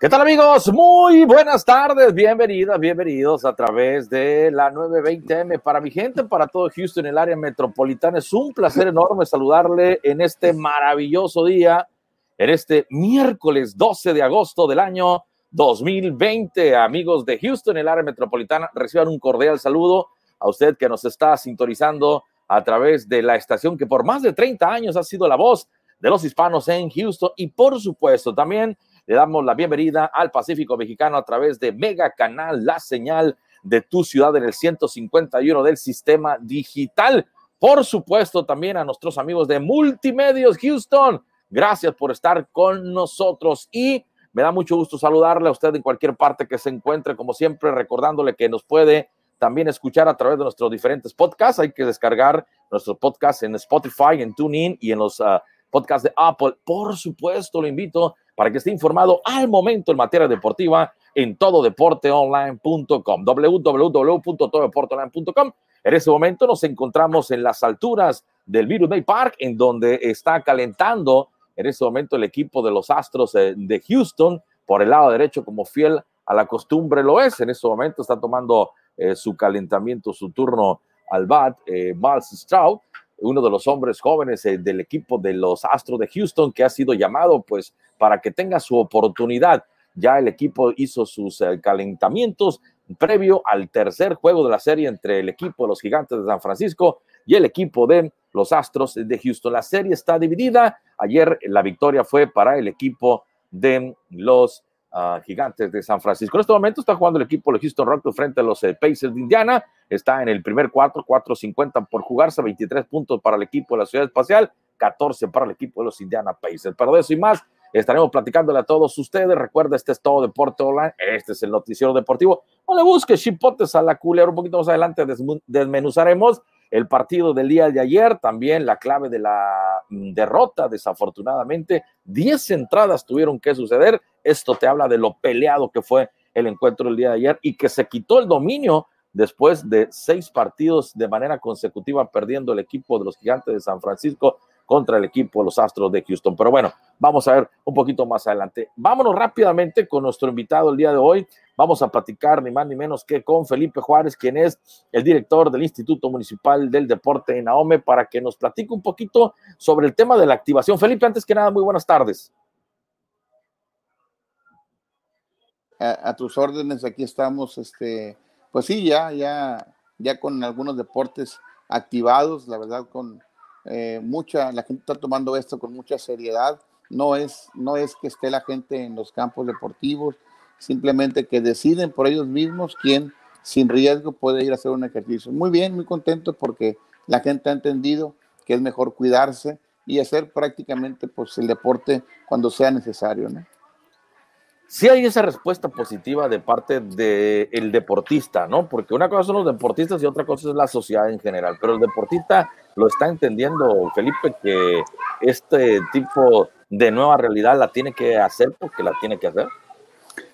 ¿Qué tal amigos? Muy buenas tardes, bienvenidas, bienvenidos a través de la 920M. Para mi gente, para todo Houston, el área metropolitana, es un placer enorme saludarle en este maravilloso día, en este miércoles 12 de agosto del año 2020. Amigos de Houston, el área metropolitana, reciban un cordial saludo a usted que nos está sintonizando a través de la estación que por más de 30 años ha sido la voz de los hispanos en Houston y por supuesto también le damos la bienvenida al Pacífico Mexicano a través de Mega Canal, la señal de tu ciudad en el 151 del sistema digital. Por supuesto, también a nuestros amigos de Multimedios Houston. Gracias por estar con nosotros y me da mucho gusto saludarle a usted en cualquier parte que se encuentre, como siempre, recordándole que nos puede también escuchar a través de nuestros diferentes podcasts. Hay que descargar nuestros podcasts en Spotify, en TuneIn y en los uh, podcasts de Apple. Por supuesto, lo invito para que esté informado al momento en materia deportiva en tododeporteonline.com, www.tododeporteonline.com. En ese momento nos encontramos en las alturas del Virus Bay Park, en donde está calentando en ese momento el equipo de los Astros eh, de Houston por el lado derecho, como fiel a la costumbre lo es. En ese momento está tomando eh, su calentamiento, su turno al bat, eh, Stroud uno de los hombres jóvenes eh, del equipo de los Astros de Houston que ha sido llamado pues para que tenga su oportunidad. Ya el equipo hizo sus eh, calentamientos previo al tercer juego de la serie entre el equipo de los Gigantes de San Francisco y el equipo de los Astros de Houston. La serie está dividida. Ayer la victoria fue para el equipo de los Gigantes de San Francisco. En este momento está jugando el equipo de Houston Rockets frente a los eh, Pacers de Indiana. Está en el primer cuarto, 4.50 por jugarse, 23 puntos para el equipo de la Ciudad Espacial, 14 para el equipo de los Indiana Pacers. Pero de eso y más estaremos platicándole a todos ustedes. Recuerda, este es todo Deporte Online. Este es el noticiero deportivo. No le busque chipotes a la culera. Un poquito más adelante desmenuzaremos el partido del día de ayer, también la clave de la mm, derrota, desafortunadamente, 10 entradas tuvieron que suceder. Esto te habla de lo peleado que fue el encuentro el día de ayer y que se quitó el dominio después de seis partidos de manera consecutiva perdiendo el equipo de los gigantes de San Francisco contra el equipo de los Astros de Houston. Pero bueno, vamos a ver un poquito más adelante. Vámonos rápidamente con nuestro invitado el día de hoy. Vamos a platicar ni más ni menos que con Felipe Juárez, quien es el director del Instituto Municipal del Deporte en Ahome, para que nos platique un poquito sobre el tema de la activación. Felipe, antes que nada, muy buenas tardes. A, tus órdenes, aquí estamos, este, pues sí, ya, ya, ya con algunos deportes activados, la verdad, con eh, mucha, la gente está tomando esto con mucha seriedad. No es, no es que esté la gente en los campos deportivos, simplemente que deciden por ellos mismos quién sin riesgo puede ir a hacer un ejercicio. Muy bien, muy contento porque la gente ha entendido que es mejor cuidarse y hacer prácticamente pues, el deporte cuando sea necesario. Sí hay esa respuesta positiva de parte del deportista, ¿no? Porque una cosa son los deportistas y otra cosa es la sociedad en general, pero el deportista lo está entendiendo, Felipe, que este tipo de nueva realidad la tiene que hacer porque la tiene que hacer.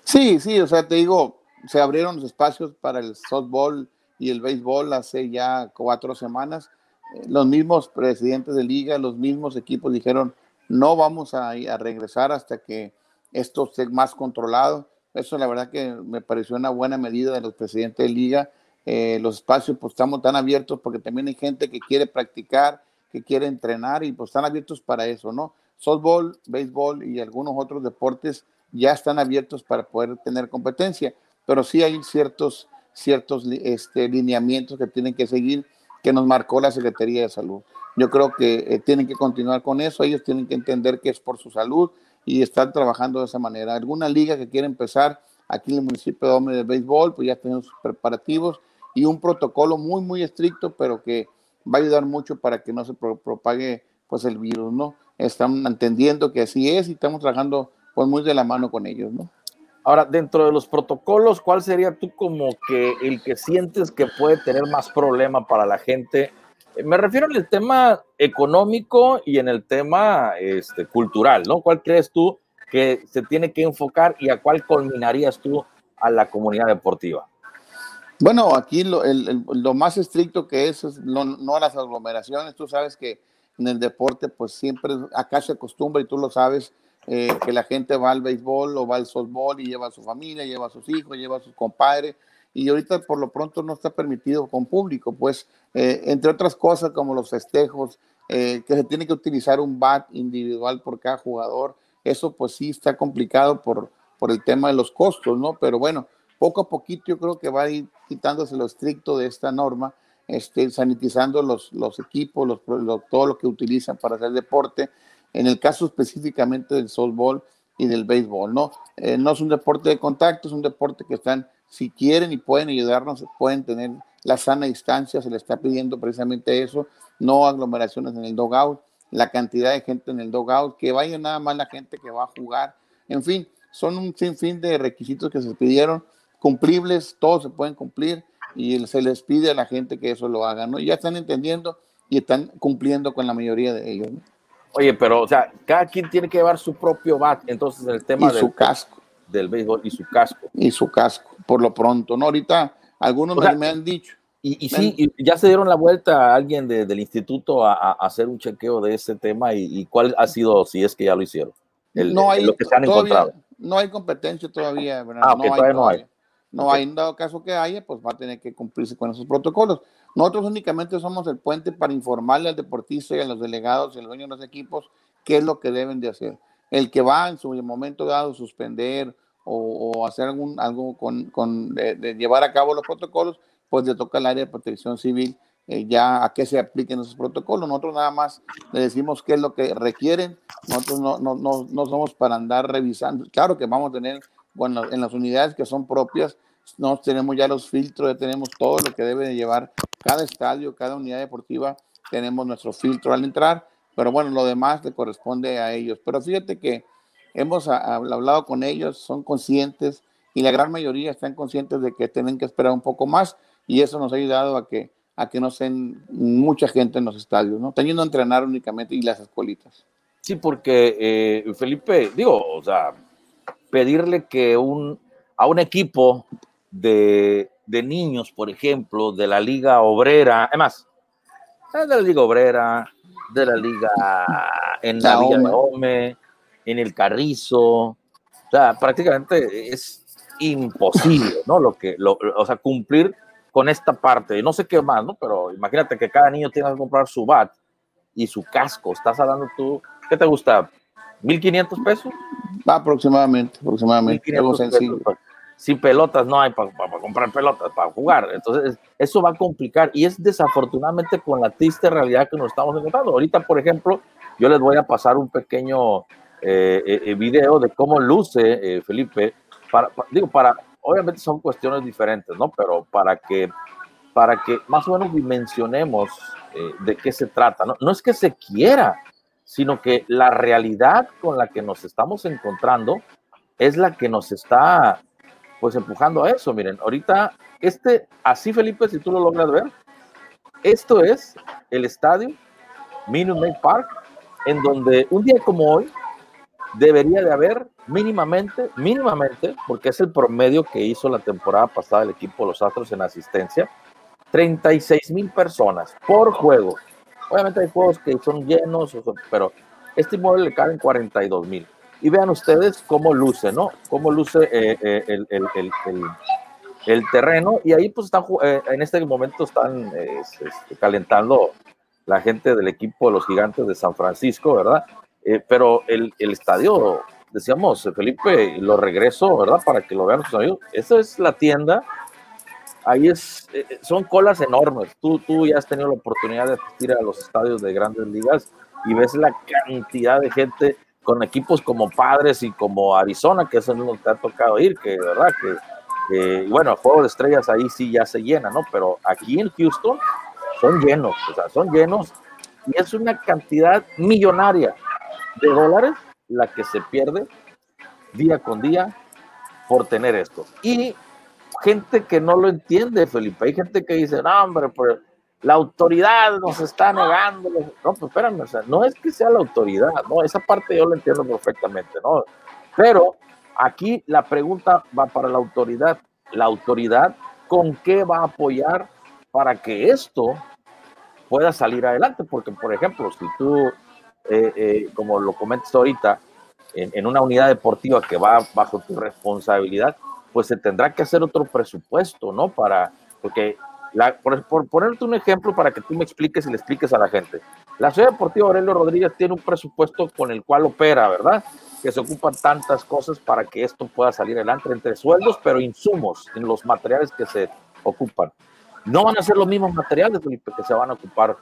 Sí, sí, o sea, te digo, se abrieron los espacios para el softball y el béisbol hace ya cuatro semanas. Eh, los mismos presidentes de liga, los mismos equipos dijeron, no vamos a, a regresar hasta que esto esté más controlado. Eso la verdad que me pareció una buena medida de los presidentes de liga. Eh, los espacios pues estamos tan abiertos porque también hay gente que quiere practicar, que quiere entrenar y pues están abiertos para eso, ¿no? Softball, béisbol y algunos otros deportes ya están abiertos para poder tener competencia, pero sí hay ciertos, ciertos este, lineamientos que tienen que seguir que nos marcó la Secretaría de Salud. Yo creo que eh, tienen que continuar con eso, ellos tienen que entender que es por su salud y están trabajando de esa manera. Alguna liga que quiere empezar aquí en el municipio de Hombre de Béisbol, pues ya tenemos preparativos y un protocolo muy, muy estricto, pero que va a ayudar mucho para que no se propague pues el virus, ¿no? Están entendiendo que así es y estamos trabajando pues muy de la mano con ellos, ¿no? Ahora, dentro de los protocolos, ¿cuál sería tú como que el que sientes que puede tener más problema para la gente? Me refiero en el tema económico y en el tema este, cultural, ¿no? ¿Cuál crees tú que se tiene que enfocar y a cuál culminarías tú a la comunidad deportiva? Bueno, aquí lo, más estricto que es, no, no las aglomeraciones. Tú sabes que en el deporte, pues siempre acá se acostumbra y tú lo sabes, eh, que la gente va al béisbol o va al softball y lleva a su familia, lleva a sus hijos, lleva a sus compadres, y ahorita por lo pronto no está permitido con público, pues eh, entre otras cosas como los festejos, eh, que se tiene que utilizar un bat individual por cada jugador, eso pues sí está complicado por, por el tema de los costos, ¿no? Pero bueno, poco a poquito yo creo que va a ir quitándose lo estricto de esta norma, este, sanitizando los, los equipos, los, todo lo que utilizan para hacer deporte, en el caso específicamente del softball y del béisbol, ¿no? Eh, no es un deporte de contacto, es un deporte que están, si quieren y pueden ayudarnos, pueden tener la sana distancia, se le está pidiendo precisamente eso, no aglomeraciones en el dogout, la cantidad de gente en el dogout, que vaya nada más la gente que va a jugar, en fin, son un sinfín de requisitos que se pidieron, cumplibles, todos se pueden cumplir y se les pide a la gente que eso lo haga, ¿no? Ya están entendiendo y están cumpliendo con la mayoría de ellos, ¿no? Oye, pero, o sea, cada quien tiene que llevar su propio bat, entonces el tema y del, su casco. del béisbol y su casco. Y su casco, por lo pronto, ¿no? Ahorita algunos me, han dicho. Y, y sí, ya se dieron la vuelta a alguien del instituto a, hacer un chequeo de ese tema y, cuál ha sido, si es que ya lo hicieron. no hay, lo que se han encontrado. No hay competencia todavía. Ah, no, hay, todavía no hay. No hay, en dado caso que haya, pues va a tener que cumplirse con esos protocolos. Nosotros únicamente somos el puente para informarle al deportista y a los delegados y a los dueños de los equipos qué es lo que deben de hacer. El que va en su momento dado suspender o, hacer algún, algo con, con llevar a cabo los protocolos, pues le toca al área de protección civil eh, ya a qué se apliquen esos protocolos. Nosotros nada más le decimos qué es lo que requieren. Nosotros no, no, no, no somos para andar revisando. Claro que vamos a tener bueno, en las unidades que son propias, no tenemos ya los filtros, ya tenemos todo lo que debe de llevar cada estadio, cada unidad deportiva, tenemos nuestro filtro al entrar, pero bueno, lo demás le corresponde a ellos. Pero fíjate que hemos hablado con ellos, son conscientes y la gran mayoría están conscientes de que tienen que esperar un poco más y eso nos ha ayudado a que a que no sean mucha gente en los estadios, ¿no? Teniendo a entrenar únicamente y las escuelitas. Sí, porque eh, Felipe, digo, o sea, pedirle que un, a un equipo de, niños, por ejemplo, de la Liga Obrera, además, de la Liga Obrera, de la Liga en la Liga de Ome, en el Carrizo, o sea, prácticamente es imposible, ¿no? Lo que, lo, o sea, cumplir con esta parte, no sé qué más, ¿no? Pero imagínate que cada niño tiene que comprar su bat y su casco, estás hablando tú, ¿qué te gusta? ¿1500 pesos? Aproximadamente, aproximadamente. Algo sencillo. Sin pelotas no hay para comprar pelotas, para jugar. Entonces, eso va a complicar y es desafortunadamente con la triste realidad que nos estamos encontrando. Ahorita, por ejemplo, yo les voy a pasar un pequeño eh, eh, eh video de cómo luce eh, Felipe. Para, digo, para, obviamente son cuestiones diferentes, ¿no? Pero para que, para que más o menos dimensionemos de qué se trata. ¿no? no es que se quiera, sino que la realidad con la que nos estamos encontrando es la que nos está pues empujando a eso. Miren, ahorita este, así Felipe, si tú lo logras ver, esto es el estadio Minute Maid Park, en donde un día como hoy debería de haber mínimamente, mínimamente, porque es el promedio que hizo la temporada pasada el equipo de los Astros en asistencia, 36 mil personas por juego. Obviamente hay juegos que son llenos, pero este inmueble le caben 42 mil. Y vean ustedes cómo luce, ¿no? Cómo luce eh, eh, el, el, el, el, terreno. Y ahí pues están, eh, en este momento están este, calentando la gente del equipo de los gigantes de San Francisco, ¿verdad? Pero el, estadio, decíamos, Felipe, lo regreso, ¿verdad? Para que lo vean sus amigos. Esa es la tienda ahí es, eh, eh, son colas enormes. Tú, tú ya has tenido la oportunidad de asistir a los estadios de grandes ligas y ves la cantidad de gente con equipos como Padres y como Arizona, que es el que te ha tocado ir, que verdad que, bueno, el juego de estrellas ahí sí ya se llena, ¿no? Pero aquí en Houston son llenos, o sea, son llenos y es una cantidad millonaria de dólares la que se pierde día con día por tener esto. Y gente que no lo entiende, Felipe. Hay gente que dice, no, hombre, pues la autoridad nos está negando. No, pues espérame, o sea, no es que sea la autoridad, no, esa parte yo lo entiendo perfectamente, ¿no? Pero aquí la pregunta va para la autoridad. La autoridad, ¿con qué va a apoyar para que esto pueda salir adelante? Porque, por ejemplo, si tú, eh, eh, como lo comentas ahorita, en, una unidad deportiva que va bajo tu responsabilidad, pues se tendrá que hacer otro presupuesto, ¿no? Para, porque, la, por, por, ponerte un ejemplo para que tú me expliques y le expliques a la gente. La Ciudad Deportiva Aurelio Rodríguez tiene un presupuesto con el cual opera, ¿verdad? Que se ocupan tantas cosas para que esto pueda salir adelante, entre sueldos, pero insumos en los materiales que se ocupan. No van a ser los mismos materiales, Felipe, que se van a ocupar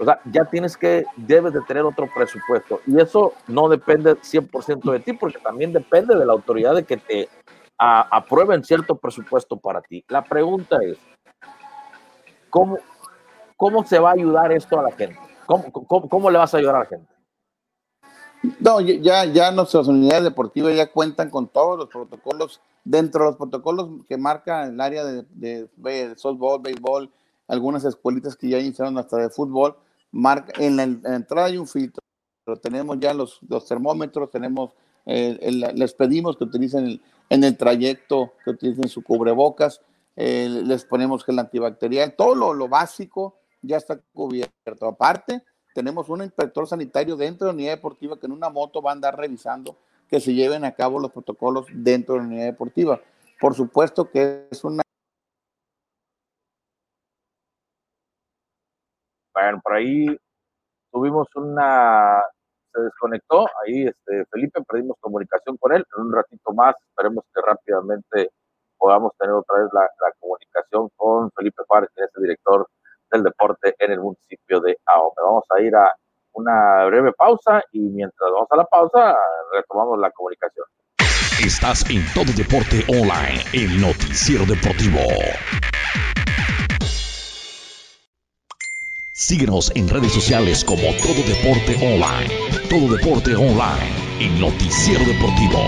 o sea, ya tienes que, debes de tener otro presupuesto. Y eso no depende 100% de ti, porque también depende de la autoridad de que te aprueben cierto presupuesto para ti. La pregunta es, ¿cómo, cómo se va a ayudar esto a la gente? ¿Cómo, cómo, le vas a ayudar a la gente? No, ya, ya nuestras unidades deportivas ya cuentan con todos los protocolos, dentro de los protocolos que marca el área de, de, de softball, béisbol, algunas escuelitas que ya iniciaron hasta de fútbol, marca, en la, entrada hay un filtro, pero tenemos ya los, los termómetros, tenemos, les pedimos que utilicen en el trayecto, que utilicen su cubrebocas, les ponemos gel antibacterial, todo lo, lo, básico ya está cubierto. Aparte, tenemos un inspector sanitario dentro de la unidad deportiva que en una moto va a andar revisando que se lleven a cabo los protocolos dentro de la unidad deportiva. Por supuesto que es una Bueno, por ahí tuvimos una, se desconectó, ahí este, Felipe, perdimos comunicación con él, en un ratito más, esperemos que rápidamente podamos tener otra vez la, comunicación con Felipe Juárez, que es el director del deporte en el municipio de Ahome. Vamos a ir a una breve pausa y mientras vamos a la pausa, retomamos la comunicación. Estás en Todo Deporte Online, el noticiero deportivo. Síguenos en redes sociales como Todo Deporte Online. Todo Deporte Online, el noticiero deportivo.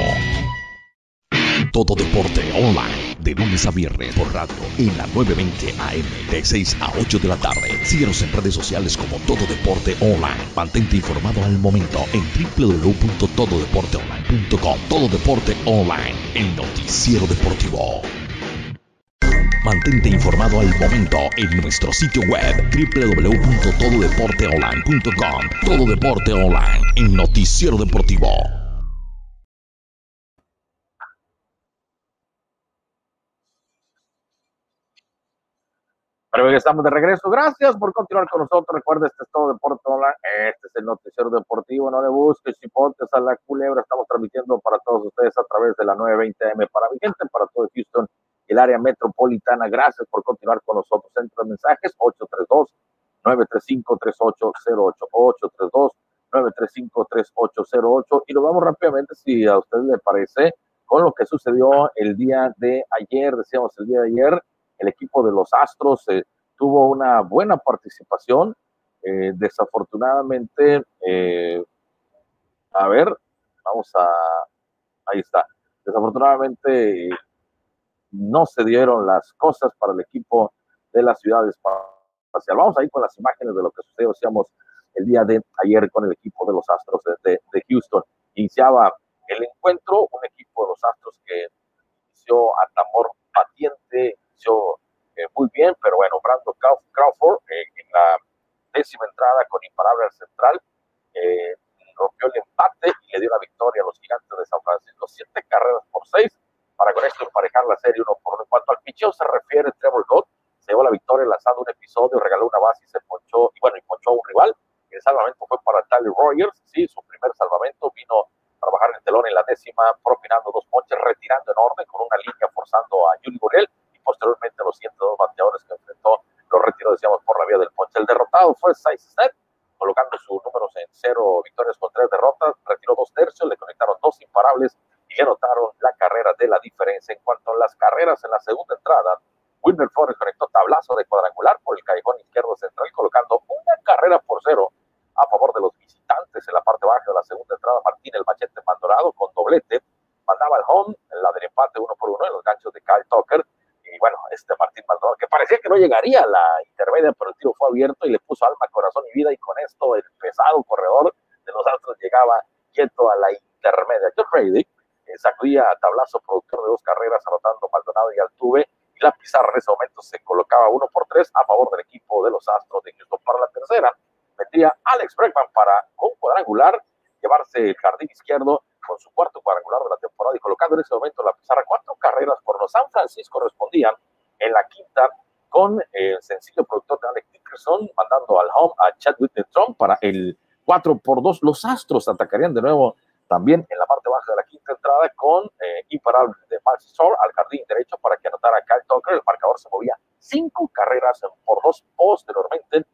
Todo Deporte Online, de lunes a viernes por radio en la 920 AM, de 6 a 8 de la tarde. Síguenos en redes sociales como Todo Deporte Online. Mantente informado al momento en www.tododeporteonline.com. Todo Deporte Online, el noticiero deportivo. Mantente informado al momento en nuestro sitio web www.tododeporteonline.com. Todo Deporte Online, en noticiero deportivo. Pero estamos de regreso. Gracias por continuar con nosotros. Recuerda, este es todo Deporte Online. Este es el noticiero deportivo. No le busques chipotes a la culebra. Estamos transmitiendo para todos ustedes a través de la 920M para mi gente, para todo Houston el área metropolitana. Gracias por continuar con nosotros. Centro de mensajes 832-935-3808. 832-935-3808. Y lo vamos rápidamente, si a usted le parece, con lo que sucedió el día de ayer. Decíamos el día de ayer, el equipo de los Astros eh, tuvo una buena participación. Eh, desafortunadamente, eh, a ver, vamos a, ahí está. Desafortunadamente, no se dieron las cosas para el equipo de la ciudad espacial. Vamos a ir con las imágenes de lo que sucedió, decíamos, el día de ayer con el equipo de los Astros de, Houston. Iniciaba el encuentro, un equipo de los Astros que inició a tambor patiente, inició eh, muy bien, pero bueno, Brandon Crawford eh, en la décima entrada con imparable al central, eh, rompió el empate y le dio la victoria a los gigantes de San Francisco, siete carreras por seis para con esto emparejar la serie uno por uno. En cuanto al picheo se refiere, Trevor Gott se llevó la victoria lanzando un episodio, regaló una base y se ponchó, y bueno, y ponchó a un rival. El salvamento fue para Tyler Rogers, sí, su primer salvamento vino a trabajar el telón en la décima, propinando dos ponches, retirando en orden con una línea forzando a Yuli Gurriel y posteriormente los 102 bateadores que enfrentó los retiros, decíamos, por la vía del ponche. El derrotado fue Saiz colocando sus números en cero victorias con tres derrotas, retiró dos tercios, le conectaron dos imparables y anotaron la carrera de la diferencia. En cuanto a las carreras en la segunda entrada, Wilmer Flores conectó tablazo de cuadrangular por el callejón izquierdo central, colocando una carrera por cero a favor de los visitantes. En la parte baja de la segunda entrada, Martín el machete Maldonado con doblete mandaba el home en la del empate uno por uno en los ganchos de Kyle Tucker. Y bueno, este Martín Maldonado, que parecía que no llegaría a la intermedia, pero el tiro fue abierto y le puso alma, corazón y vida. Y con esto, el pesado corredor de los Astros llegaba quieto a la intermedia. John Brady sacudía a tablazo productor de dos carreras, anotando Maldonado y Altuve. Y la pizarra en ese momento se colocaba uno por tres a favor del equipo de los Astros de Houston. Para la tercera, metía Alex Bregman para un cuadrangular, llevarse el jardín izquierdo con su cuarto cuadrangular de la temporada y colocando en ese momento la pizarra cuatro carreras por los San Francisco respondían en la quinta con el sencillo productor de Alex Dickerson mandando al home a Chadwick Trump para el 4 por 2. Los Astros atacarían de nuevo también en la parte baja de la quinta entrada con eh, imparable de Max Store al jardín derecho para que anotara Kyle Tucker. El marcador se movía cinco carreras por dos. Posteriormente,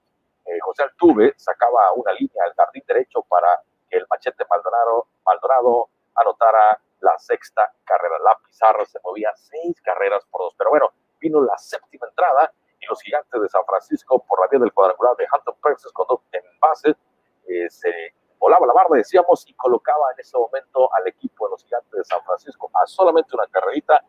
eh, José Altuve sacaba una línea al jardín derecho para que el machete Maldonado, Maldonado anotara la sexta carrera. La pizarra se movía seis carreras por dos. Pero bueno, vino la séptima entrada y los gigantes de San Francisco por la vía del cuadrangular de Hunter Purses con dos en base eh, se volaba la barra, decíamos, y colocaba en ese momento al equipo de los gigantes de San Francisco a solamente una carrerita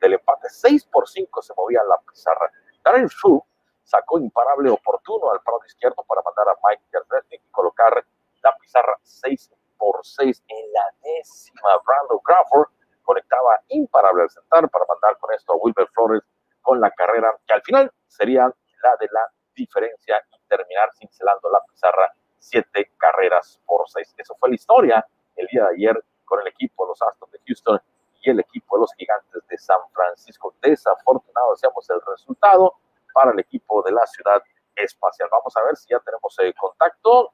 del empate. 6 por 5 se movía la pizarra. Darren Fu sacó imparable oportuno al prado izquierdo para mandar a Mike Gertrude y colocar la pizarra 6 por 6 en la décima. Brandon Crawford conectaba imparable al sentar para mandar con esto a Wilber Flores con la carrera que al final sería la de la diferencia y terminar cincelando la pizarra siete carreras por seis. Eso fue la historia el día de ayer con el equipo de los Astros de Houston y el equipo de los Gigantes de San Francisco. Desafortunado, decíamos el resultado para el equipo de la ciudad espacial. Vamos a ver si ya tenemos el contacto.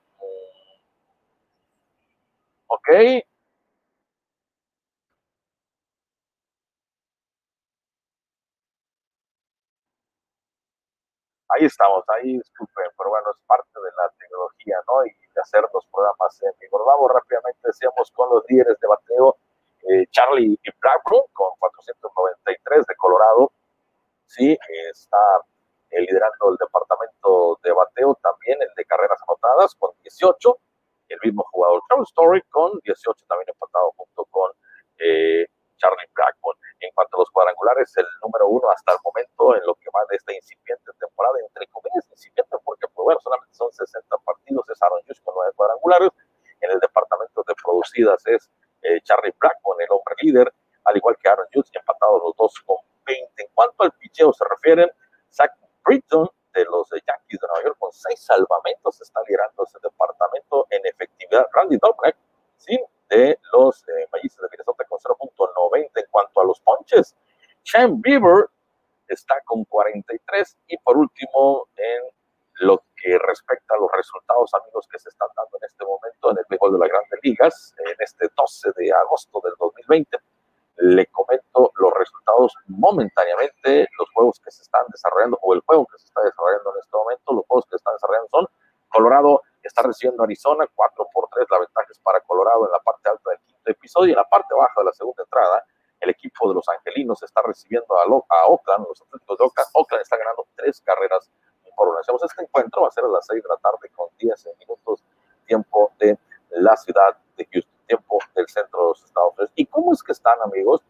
Ok, ahí estamos, ahí disculpen, pero bueno, es parte de la tecnología, ¿no? Y de hacer los programas en vivo. Vamos rápidamente, decíamos, con los líderes de bateo, eh, Charlie Blackburn, con 493 de Colorado, sí, está eh, liderando el departamento de bateo, también el de carreras anotadas, con 18, el mismo jugador Charles Story, con 18, también empatado junto con eh, Charlie Blackburn. En cuanto a los cuadrangulares, el número uno hasta el momento en lo que va de esta incipiente temporada, entre comillas, incipiente, porque pues, bueno, solamente son 60 partidos, es Aaron Judge con nueve cuadrangulares. En el departamento de producidas es eh, Charlie Blackburn, el hombre líder, al igual que Aaron Judge, empatados los dos con 20. En cuanto al picheo se refieren, Zach Britton de los Yankees de Nueva York con seis salvamentos está liderando ese departamento en efectividad. Randy Dobnak, de los eh, de Minnesota con 0.90 en cuanto a los ponches. Shane Bieber está con 43 y por último en lo que respecta a los resultados amigos que se están dando en este momento en el béisbol de las grandes ligas en este 12 de agosto del 2020 le comento los resultados momentáneamente los juegos que se están desarrollando o el juego que se está desarrollando en este momento los juegos que se están desarrollando son Colorado está recibiendo Arizona 4 por 3 la ventaja es para Colorado en la parte alta del quinto episodio y en la parte baja de la segunda entrada el equipo de los angelinos está recibiendo a, Oakland, los atletas de Oakland. Oakland está ganando tres carreras por una. Este encuentro va a ser a las seis de la tarde con 10 minutos tiempo de la ciudad de Houston, tiempo del centro de los Estados Unidos. ¿Y cómo es que están, amigos,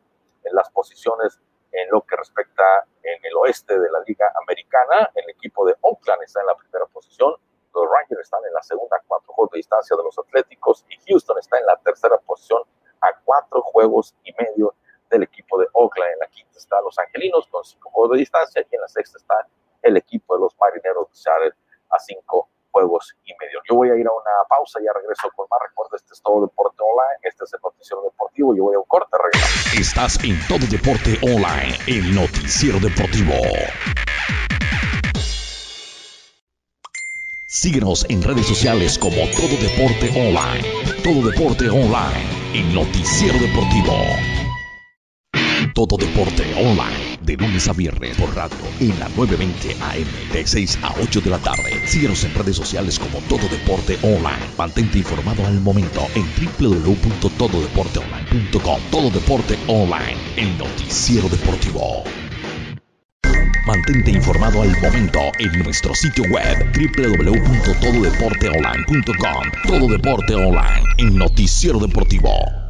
en las posiciones en lo que respecta en el oeste de la Liga Americana? El equipo de Oakland está en la primera posición, los Rangers están en la segunda, cuatro juegos de distancia de los Atléticos, y Houston está en la tercera posición a cuatro juegos y medio del equipo de Oakland. En la quinta está los Angelinos con cinco juegos de distancia y en la sexta está el equipo de los Marineros de Seattle a cinco juegos y medio. Yo voy a ir a una pausa, y ya regreso con más. Recuerda, este es todo Deporte Online, este es el Noticiero Deportivo. Yo voy a un corte, regreso. Estás en Todo Deporte Online, el Noticiero Deportivo. Síguenos en redes sociales como Todo Deporte Online. Todo Deporte Online, el Noticiero Deportivo. Todo deporte online, de lunes a viernes por radio, en la 920 AM, de 6 a 8 de la tarde. Síguenos en redes sociales como Todo Deporte Online. Mantente informado al momento en www.tododeporteonline.com. Todo Deporte Online, el noticiero deportivo. Mantente informado al momento en nuestro sitio web www.tododeporteonline.com. Todo Deporte Online, el noticiero deportivo.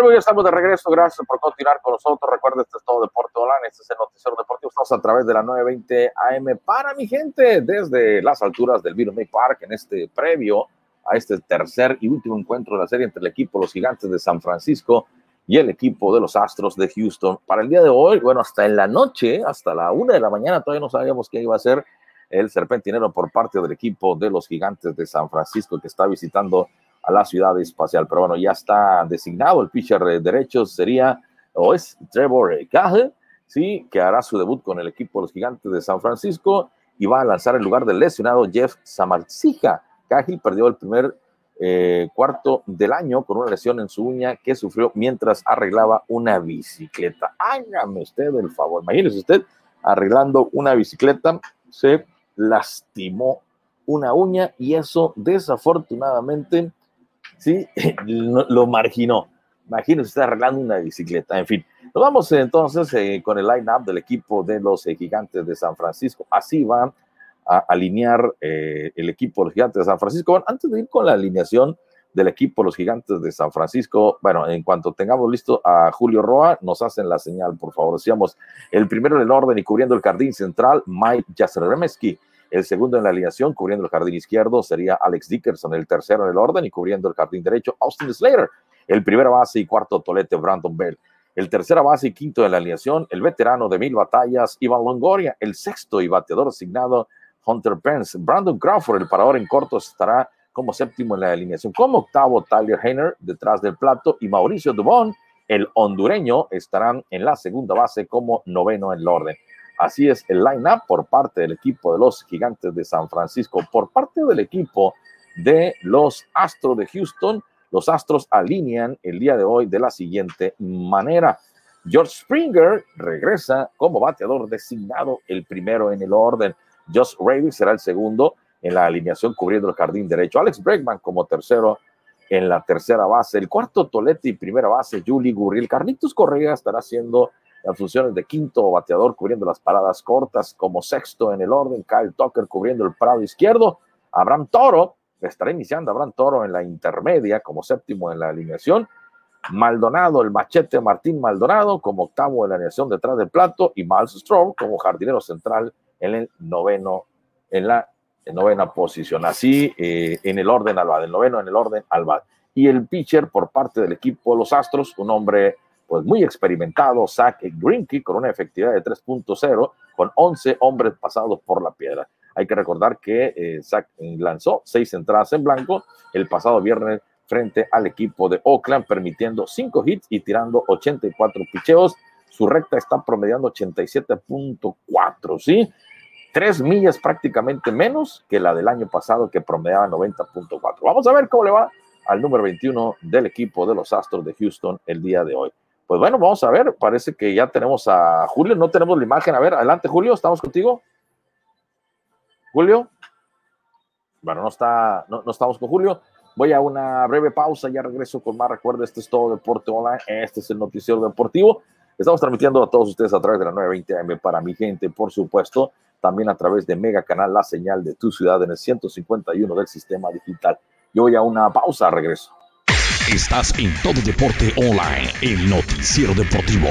Bueno, ya estamos de regreso. Gracias por continuar con nosotros. Recuerda, este es todo Deporte Online. Este es el Noticiero Deportivo. Estamos a través de la 920 AM para mi gente desde las alturas del Vino May Park en este previo a este tercer y último encuentro de la serie entre el equipo Los Gigantes de San Francisco y el equipo de los Astros de Houston. Para el día de hoy, bueno, hasta en la noche, hasta la una de la mañana, todavía no sabíamos qué iba a ser el serpentinero por parte del equipo de los gigantes de San Francisco que está visitando a la ciudad espacial. Pero bueno, ya está designado el pitcher de derechos, sería o es Trevor Cahill, sí, que hará su debut con el equipo de los gigantes de San Francisco y va a lanzar en lugar del lesionado Jeff Samarcija. Cahill perdió el primer eh, cuarto del año con una lesión en su uña que sufrió mientras arreglaba una bicicleta. Hágame usted el favor, imagínese usted arreglando una bicicleta, se lastimó una uña y eso desafortunadamente sí lo marginó. Imagínese usted arreglando una bicicleta. En fin, nos vamos entonces eh, con el line-up del equipo de los eh, gigantes de San Francisco. Así va a alinear eh, el equipo de los gigantes de San Francisco. Antes de ir con la alineación del equipo de los gigantes de San Francisco, bueno, en cuanto tengamos listo a Julio Roa, nos hacen la señal, por favor. Decíamos, el primero en el orden y cubriendo el jardín central, Mike Jasremeski. El segundo en la alineación, cubriendo el jardín izquierdo, sería Alex Dickerson. El tercero en el orden y cubriendo el jardín derecho, Austin Slater. El primero base y cuarto tolete, Brandon Bell. El tercera base y quinto en la alineación, el veterano de mil batallas, Iván Longoria. El sexto y bateador asignado, Hunter Pence. Brandon Crawford, el parador en corto, estará como séptimo en la alineación. Como octavo, Tyler Heiner detrás del plato y Mauricio Dubón, el hondureño, estarán en la segunda base como noveno en el orden. Así es el line-up por parte del equipo de los Gigantes de San Francisco. Por parte del equipo de los Astros de Houston, los Astros alinean el día de hoy de la siguiente manera. George Springer regresa como bateador designado, el primero en el orden. Josh Ravy será el segundo en la alineación cubriendo el jardín derecho. Alex Bregman como tercero en la tercera base. El cuarto Toletti, primera base, Julie Gurriel. Carlitos Correa estará haciendo las funciones de quinto bateador cubriendo las paradas cortas como sexto en el orden. Kyle Tucker cubriendo el parado izquierdo. Abraham Toro estará iniciando Abraham Toro en la intermedia como séptimo en la alineación. Maldonado, el machete Martín Maldonado como octavo en la alineación detrás del plato y Miles Strong como jardinero central en el noveno, en la novena posición. Así eh, en el orden al el noveno en el orden al Y el pitcher por parte del equipo los Astros, un hombre pues muy experimentado, Zach Greinke, con una efectividad de 3.0, con 11 hombres pasados por la piedra. Hay que recordar que eh, Zach lanzó seis entradas en blanco el pasado viernes frente al equipo de Oakland, permitiendo cinco hits y tirando 84 picheos su recta está promediando 87.4, ¿sí? Tres millas prácticamente menos que la del año pasado que promediaba 90.4. Vamos a ver cómo le va al número 21 del equipo de los Astros de Houston el día de hoy. Pues bueno, vamos a ver, parece que ya tenemos a Julio, no tenemos la imagen. A ver, adelante Julio, ¿estamos contigo? Julio. Bueno, no está, no, estamos con Julio. Voy a una breve pausa, ya regreso con más. Recuerda, este es todo Deporte Online, este es el noticiero deportivo. Estamos transmitiendo a todos ustedes a través de la 920 AM para mi gente, por supuesto, también a través de Mega Canal, la señal de tu ciudad en el 151 del sistema digital. Yo voy a una pausa, regreso. Estás en Todo Deporte Online, el noticiero deportivo.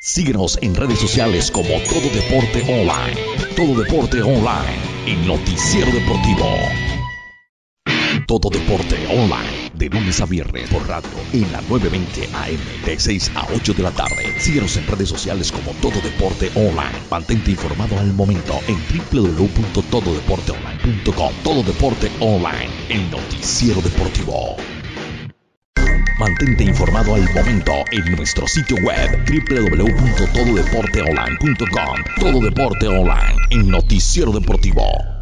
Síguenos en redes sociales como Todo Deporte Online. Todo Deporte Online, el noticiero deportivo. Todo Deporte Online de lunes a viernes por radio en la 920 AM de 6 a 8 de la tarde. Síguenos en redes sociales como Todo Deporte Online. Mantente informado al momento en www.tododeporteonline.com. Todo Deporte Online, el noticiero deportivo. Mantente informado al momento en nuestro sitio web www.tododeporteonline.com. Todo Deporte Online, el noticiero deportivo.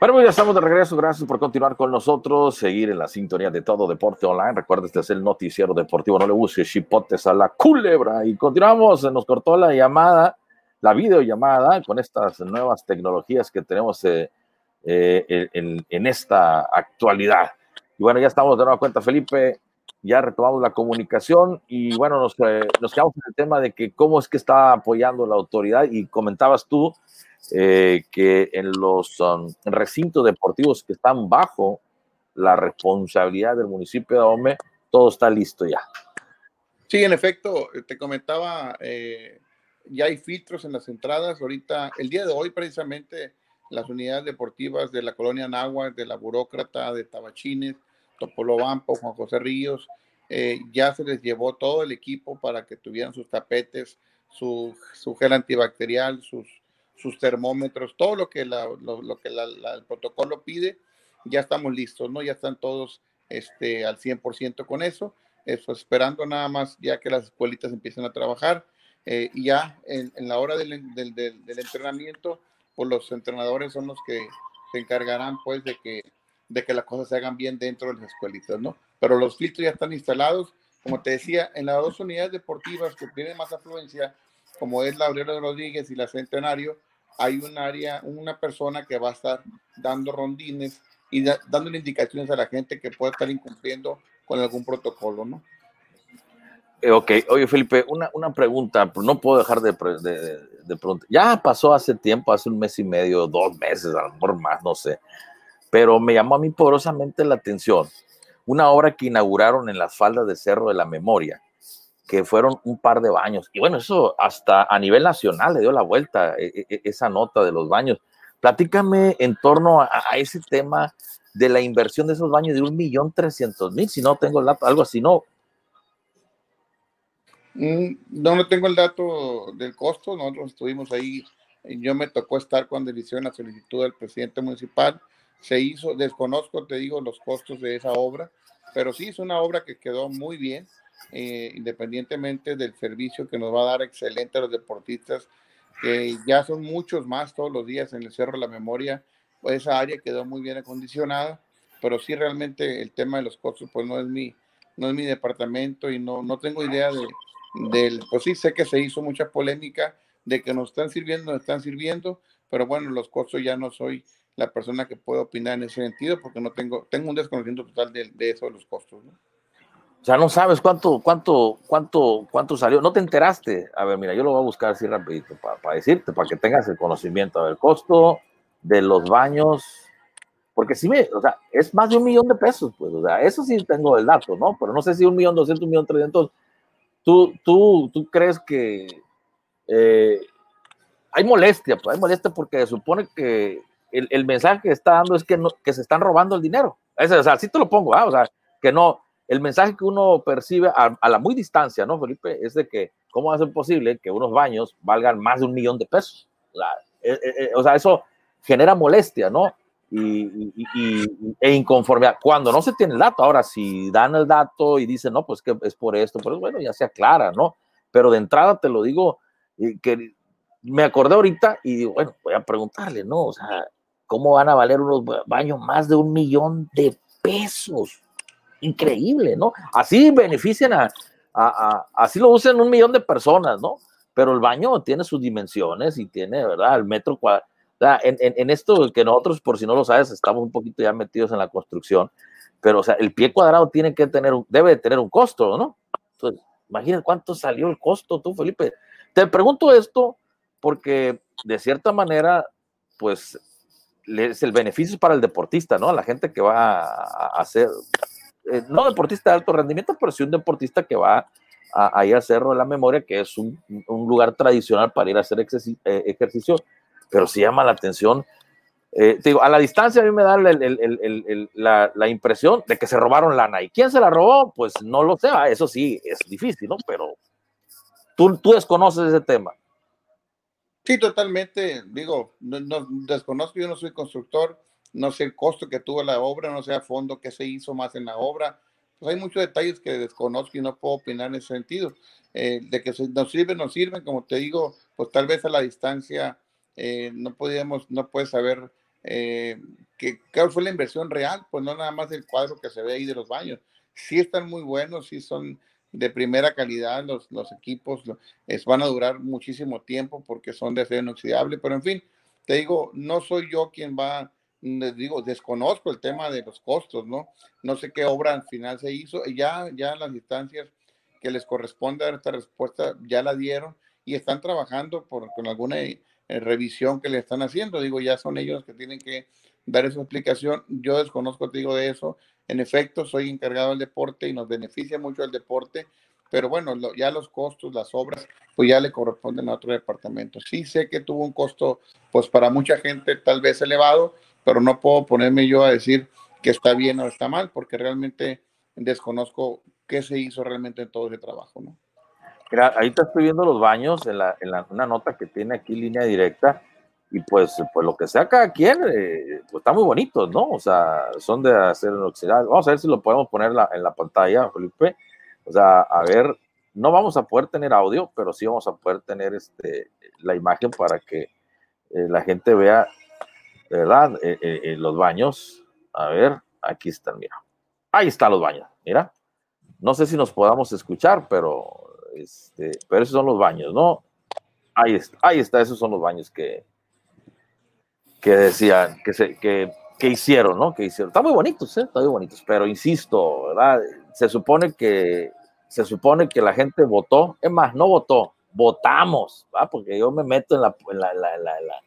Bueno, pues ya estamos de regreso. Gracias por continuar con nosotros, seguir en la sintonía de todo deporte online. Recuerda, este es el noticiero deportivo. No le busques chipotes a la culebra. Y continuamos. Nos cortó la llamada, la videollamada con estas nuevas tecnologías que tenemos eh, eh, en, esta actualidad. Y bueno, ya estamos de nueva cuenta, Felipe. Ya retomamos la comunicación y bueno, nos, eh, nos quedamos en el tema de que cómo es que está apoyando la autoridad y comentabas tú eh, que en los um, recintos deportivos que están bajo la responsabilidad del municipio de Ome, todo está listo ya. Sí, en efecto, te comentaba, eh, ya hay filtros en las entradas. Ahorita, el día de hoy precisamente, las unidades deportivas de la colonia Nagua, de la Burócrata, de Tabachines, Topolobampo, Juan José Ríos, eh, ya se les llevó todo el equipo para que tuvieran sus tapetes, su, su gel antibacterial, sus, sus termómetros, todo lo que, la, lo, que el protocolo pide, ya estamos listos, ¿no? Ya están todos este, al 100% con eso, eso, esperando nada más ya que las escuelitas empiecen a trabajar eh, y ya en, la hora del, del, del, entrenamiento, pues los entrenadores son los que se encargarán pues de que, de que las cosas se hagan bien dentro de las escuelitas, ¿no? Pero los filtros ya están instalados, como te decía, en las dos unidades deportivas que tienen más afluencia, como es la Aurelio Rodríguez y la Centenario, hay un área, una persona que va a estar dando rondines y dándole indicaciones a la gente que pueda estar incumpliendo con algún protocolo, ¿no? Eh, ok, oye Felipe, una, una pregunta, no puedo dejar de, de, de, preguntar. Ya pasó hace tiempo, hace un mes y medio, dos meses, a lo mejor más, no sé, pero me llamó a mí poderosamente la atención una obra que inauguraron en las faldas de Cerro de la Memoria, que fueron un par de baños. Y bueno, eso hasta a nivel nacional le dio la vuelta e, e, esa nota de los baños. Platícame en torno a, ese tema de la inversión de esos baños de un millón trescientos mil, si no tengo el dato, algo así, ¿no? Mm, no, no tengo el dato del costo, nosotros estuvimos ahí, yo me tocó estar cuando hicieron la solicitud del presidente municipal, se hizo, desconozco, te digo, los costos de esa obra, pero sí es una obra que quedó muy bien, eh, independientemente del servicio que nos va a dar excelente a los deportistas, que ya son muchos más todos los días en el Cerro de la Memoria, pues esa área quedó muy bien acondicionada, pero sí realmente el tema de los costos, pues no es mi, no es mi departamento y no, no tengo idea de, del, pues sí sé que se hizo mucha polémica de que nos están sirviendo, nos están sirviendo, pero bueno, los costos ya no soy la persona que puede opinar en ese sentido, porque no tengo, tengo un desconocimiento total de, de eso, de los costos. ¿no? O sea, no sabes cuánto, cuánto, cuánto, cuánto salió. No te enteraste. A ver, mira, yo lo voy a buscar así rapidito para, decirte, para que tengas el conocimiento. del costo de los baños, porque si me, o sea, es más de un millón de pesos, pues, o sea, eso sí tengo el dato, ¿no? Pero no sé si un millón doscientos, un millón trescientos. ¿Tú, tú, tú crees que eh, hay molestia? Pues hay molestia porque supone que el, el, mensaje que está dando es que, no, que se están robando el dinero. Ese, o sea, así te lo pongo, ¿ah? o sea, que no, el mensaje que uno percibe a, la muy distancia, ¿no, Felipe? Es de que, ¿cómo va a ser posible que unos baños valgan más de un millón de pesos? O sea, e, e, e, o sea eso genera molestia, ¿no? Y, y, e inconformidad. Cuando no se tiene el dato, ahora si dan el dato y dicen, no, pues que es por esto, pues bueno, ya se aclara, ¿no? Pero de entrada te lo digo, que me acordé ahorita y digo, bueno, voy a preguntarle, ¿no? O sea, ¿cómo van a valer unos baños más de un millón de pesos? Increíble, ¿no? Así benefician a, así lo usan un millón de personas, ¿no? Pero el baño tiene sus dimensiones y tiene, ¿verdad? El metro cuadrado. En, esto que nosotros, por si no lo sabes, estamos un poquito ya metidos en la construcción, pero o sea, el pie cuadrado tiene que tener, debe de tener un costo, ¿no? Entonces, imagina cuánto salió el costo tú, Felipe. Te pregunto esto porque de cierta manera, pues es el beneficio para el deportista, ¿no? La gente que va a, hacer, eh, no deportista de alto rendimiento, pero sí un deportista que va a, ir a Cerro de la Memoria, que es un, lugar tradicional para ir a hacer eh, ejercicio, pero sí llama la atención. Eh, digo, a la distancia a mí me da la, impresión de que se robaron lana. ¿Y quién se la robó? Pues no lo sé, ah, eso sí, es difícil, ¿no? Pero tú, tú desconoces ese tema. Sí, totalmente. Digo, no, desconozco, yo no soy constructor, no sé el costo que tuvo la obra, no sé a fondo qué se hizo más en la obra. Pues hay muchos detalles que desconozco y no puedo opinar en ese sentido. Eh, de que nos sirven, nos sirven, como te digo, pues tal vez a la distancia eh, no podíamos, no puedes saber eh, cuál fue la inversión real, pues no nada más el cuadro que se ve ahí de los baños. Sí están muy buenos, sí son de primera calidad, los, los equipos es, van a durar muchísimo tiempo porque son de acero inoxidable, pero en fin, te digo, no soy yo quien va, les digo, desconozco el tema de los costos, ¿no? No sé qué obra al final se hizo, ya, ya las instancias que les corresponde dar esta respuesta ya la dieron y están trabajando por, con alguna eh, revisión que le están haciendo, digo, ya son ellos que tienen que dar esa explicación, yo desconozco, te digo, de eso, en efecto, soy encargado del deporte y nos beneficia mucho el deporte pero bueno, ya los costos, las obras, pues ya le corresponden a otro departamento. Sí sé que tuvo un costo, pues para mucha gente tal vez elevado, pero no puedo ponerme yo a decir que está bien o está mal, porque realmente desconozco qué se hizo realmente en todo ese trabajo, ¿no? Mira, ahí te estoy viendo los baños en, la, en la, una nota que tiene aquí línea directa y pues, pues lo que sea cada quien, eh, pues está muy bonito, ¿no? O sea, son de acero inoxidable. Vamos a ver si lo podemos poner en la pantalla, Felipe. O sea, a ver, no vamos a poder tener audio, pero sí vamos a poder tener este, la imagen para que eh, la gente vea, ¿verdad? Eh, los baños. A ver, aquí están, mira. Ahí están los baños, mira. No sé si nos podamos escuchar, pero, este, pero esos son los baños, ¿no? Ahí está, ahí está, esos son los baños que, que decían, que, se, que, que hicieron, ¿no? Que hicieron. Están muy bonitos, ¿eh? Están muy bonitos, pero insisto, ¿verdad? Se supone que, se supone que la gente votó, es más, no votó, votamos, ¿va? Porque yo me meto en la, en la, la, la,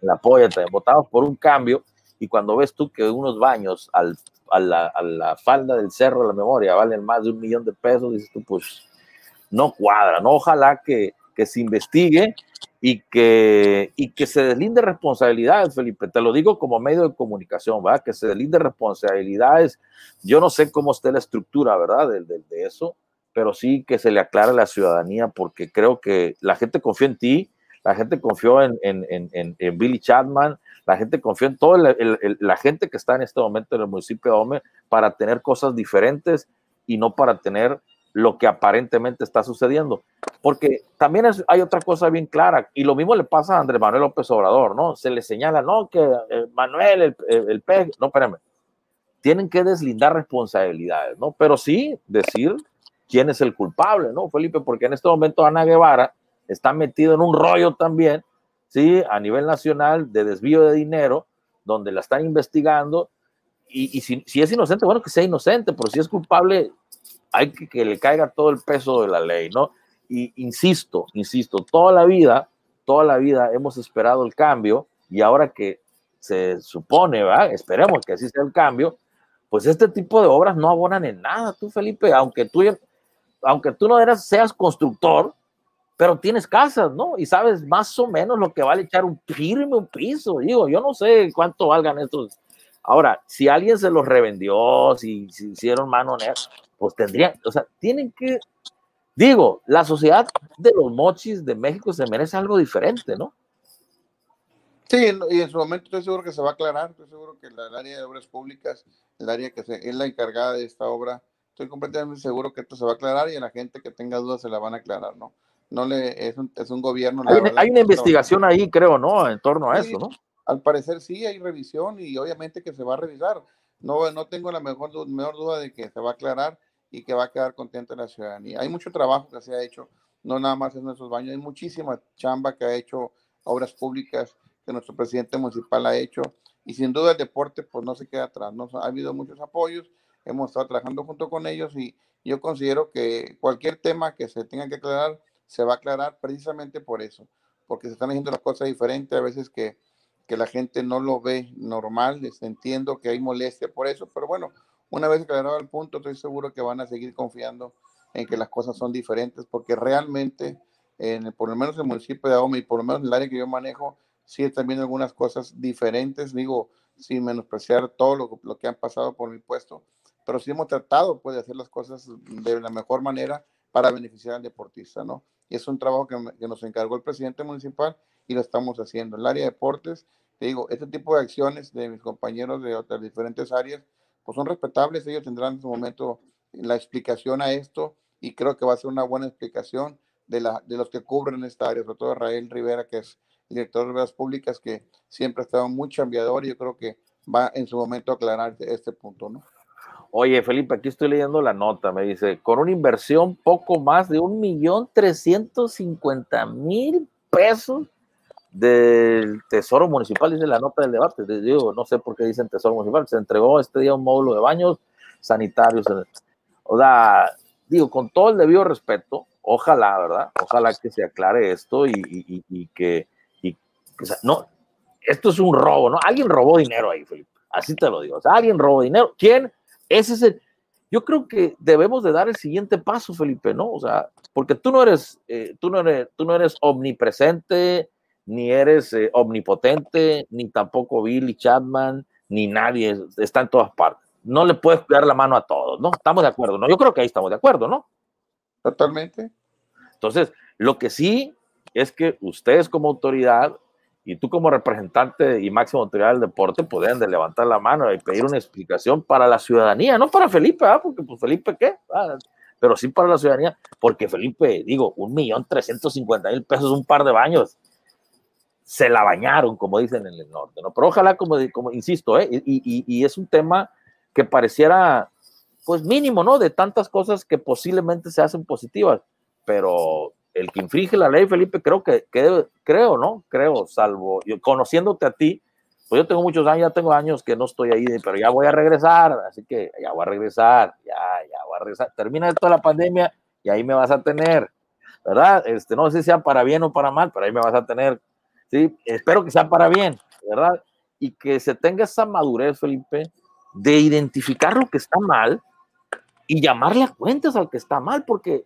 la polla, votamos por un cambio, y cuando ves tú que unos baños al, a, la, a la falda del cerro de la memoria valen más de un millón de pesos, dices tú, pues no cuadra, ¿no? Ojalá que, que se investigue y que, y que se deslinde responsabilidades, Felipe. Te lo digo como medio de comunicación, ¿verdad? Que se deslinde responsabilidades. Yo no sé cómo esté la estructura, ¿verdad? De, de, de, eso, pero sí que se le aclare a la ciudadanía, porque creo que la gente confió en ti, la gente confió en, en, en, en Billy Chapman, la gente confió en toda la gente que está en este momento en el municipio de Ome para tener cosas diferentes y no para tener lo que aparentemente está sucediendo. Porque también hay otra cosa bien clara, y lo mismo le pasa a Andrés Manuel López Obrador, ¿no? Se le señala, no, que eh, Manuel, el, el, el no, espérame, tienen que deslindar responsabilidades, ¿no? Pero sí decir quién es el culpable, ¿no, Felipe? Porque en este momento Ana Guevara está metido en un rollo también, ¿sí? A nivel nacional de desvío de dinero, donde la están investigando, y, si, es inocente, bueno, que sea inocente, pero si es culpable, hay que que le caiga todo el peso de la ley, ¿no? Y insisto, insisto, toda la vida, toda la vida hemos esperado el cambio y ahora que se supone, ¿verdad? Esperemos que así sea el cambio, pues este tipo de obras no abonan en nada, tú Felipe, aunque tú, aunque tú no eras, seas constructor, pero tienes casas, ¿no? Y sabes más o menos lo que vale echar un firme, un piso, digo, yo no sé cuánto valgan estos. Ahora, si alguien se los revendió, si, si hicieron mano negra, pues tendrían, o sea, tienen que, digo, la sociedad de los mochis de México se merece algo diferente, ¿no? Sí, y en su momento estoy seguro que se va a aclarar, estoy seguro que el área de obras públicas, el área que se, es la encargada de esta obra, estoy completamente seguro que esto se va a aclarar y a la gente que tenga dudas se la van a aclarar, ¿no? No le, es un, es un gobierno. Hay, hay una investigación ahí, creo, ¿no? En torno a sí, eso, ¿no? Al parecer sí hay revisión y obviamente que se va a revisar. No, no tengo la mejor, mejor duda de que se va a aclarar y que va a quedar contenta la ciudadanía. Hay mucho trabajo que se ha hecho, no nada más en nuestros baños, hay muchísima chamba que ha hecho obras públicas que nuestro presidente municipal ha hecho y sin duda el deporte pues no se queda atrás, ¿no? ha habido muchos apoyos, hemos estado trabajando junto con ellos y yo considero que cualquier tema que se tenga que aclarar se va a aclarar precisamente por eso, porque se están haciendo las cosas diferentes, a veces que, que la gente no lo ve normal, entiendo que hay molestia por eso, pero bueno, una vez aclarado el punto, estoy seguro que van a seguir confiando en que las cosas son diferentes, porque realmente, en, por lo menos en el municipio de Ahome y por lo menos en el área que yo manejo, sí están viendo algunas cosas diferentes, digo, sin menospreciar todo lo, lo, que han pasado por mi puesto, pero sí hemos tratado pues, de hacer las cosas de la mejor manera para beneficiar al deportista, ¿no? Y es un trabajo que, nos encargó el presidente municipal y lo estamos haciendo. En el área de deportes, te digo, este tipo de acciones de mis compañeros de otras diferentes áreas, pues son respetables, ellos tendrán en su momento la explicación a esto y creo que va a ser una buena explicación de, la, de los que cubren esta área, sobre todo Rael Rivera, que es director de obras públicas, que siempre ha estado muy chambeador y yo creo que va en su momento a aclarar este punto, ¿no? Oye, Felipe, aquí estoy leyendo la nota, me dice, con una inversión poco más de un millón trescientos cincuenta mil pesos del Tesoro Municipal, dice la nota del debate. Digo, no sé por qué dicen Tesoro Municipal. Se entregó este día un módulo de baños sanitarios. O sea, digo, con todo el debido respeto, ojalá, ¿verdad? Ojalá que se aclare esto y, que, o sea, no, esto es un robo, ¿no? Alguien robó dinero ahí, Felipe. Así te lo digo. Alguien robó dinero. ¿Quién? Ese es el, yo creo que debemos de dar el siguiente paso, Felipe, ¿no? O sea, porque tú no eres, eh, tú no eres, tú no eres omnipresente, ni eres eh, omnipotente, ni tampoco Billy Chapman, ni nadie está en todas partes. No le puedes dar la mano a todos, ¿no? Estamos de acuerdo, ¿no? Yo creo que ahí estamos de acuerdo, ¿no? Totalmente. Entonces, lo que sí es que ustedes como autoridad y tú como representante y máximo autoridad del deporte pueden de levantar la mano y pedir una explicación para la ciudadanía, no para Felipe, ¿ah? porque pues Felipe qué, ah, pero sí para la ciudadanía, porque Felipe, digo, un millón trescientos cincuenta mil pesos, un par de baños, se la bañaron, como dicen en el norte, ¿no? Pero ojalá, como, como insisto, ¿eh? y, y, y es un tema que pareciera, pues mínimo, ¿no? De tantas cosas que posiblemente se hacen positivas, pero el que infringe la ley, Felipe, creo que, creo, ¿no? Creo, salvo, yo, conociéndote a ti, pues yo tengo muchos años, ya tengo años que no estoy ahí, pero ya voy a regresar, así que ya voy a regresar, ya, ya voy a regresar. Termina esto de la pandemia y ahí me vas a tener, ¿verdad? Este, no sé si sea para bien o para mal, pero ahí me vas a tener, ¿sí? Espero que sea para bien, ¿verdad? Y que se tenga esa madurez, Felipe, de identificar lo que está mal y llamarle a cuentas al que está mal, porque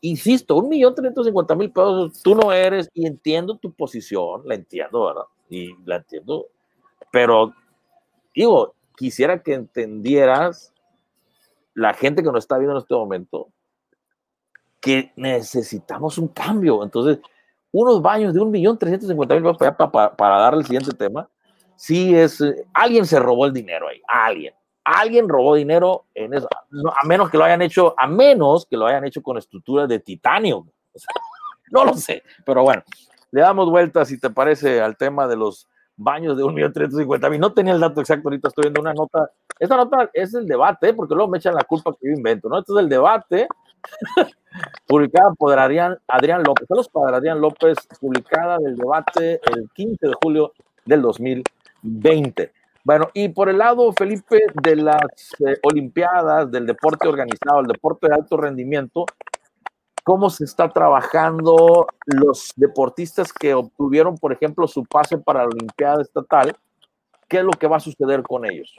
insisto, un millón trescientos cincuenta mil pesos, tú no eres, y entiendo tu posición, la entiendo, ¿verdad? Y la entiendo, pero digo, quisiera que entendieras la gente que nos está viendo en este momento que necesitamos un cambio. Entonces, unos baños de un millón trescientos cincuenta mil pesos para, para, para darle el siguiente tema, sí es, alguien se robó el dinero ahí, alguien alguien robó dinero en eso, a menos que lo hayan hecho, a menos que lo hayan hecho con estructuras de titanio. no lo sé, pero bueno, le damos vuelta, si te parece, al tema de los baños de 1.350.000. No tenía el dato exacto, ahorita estoy viendo una nota. Esta nota es el debate, porque luego me echan la culpa que yo invento, ¿no? Este es el debate publicada por Adrián, Adrián López. Saludos para Adrián López, publicada del debate el 15 de julio del 2020. Bueno, y por el lado, Felipe, de las eh, Olimpiadas, del deporte organizado, el deporte de alto rendimiento, ¿cómo se está trabajando los deportistas que obtuvieron, por ejemplo, su pase para la Olimpiada Estatal? ¿Qué es lo que va a suceder con ellos?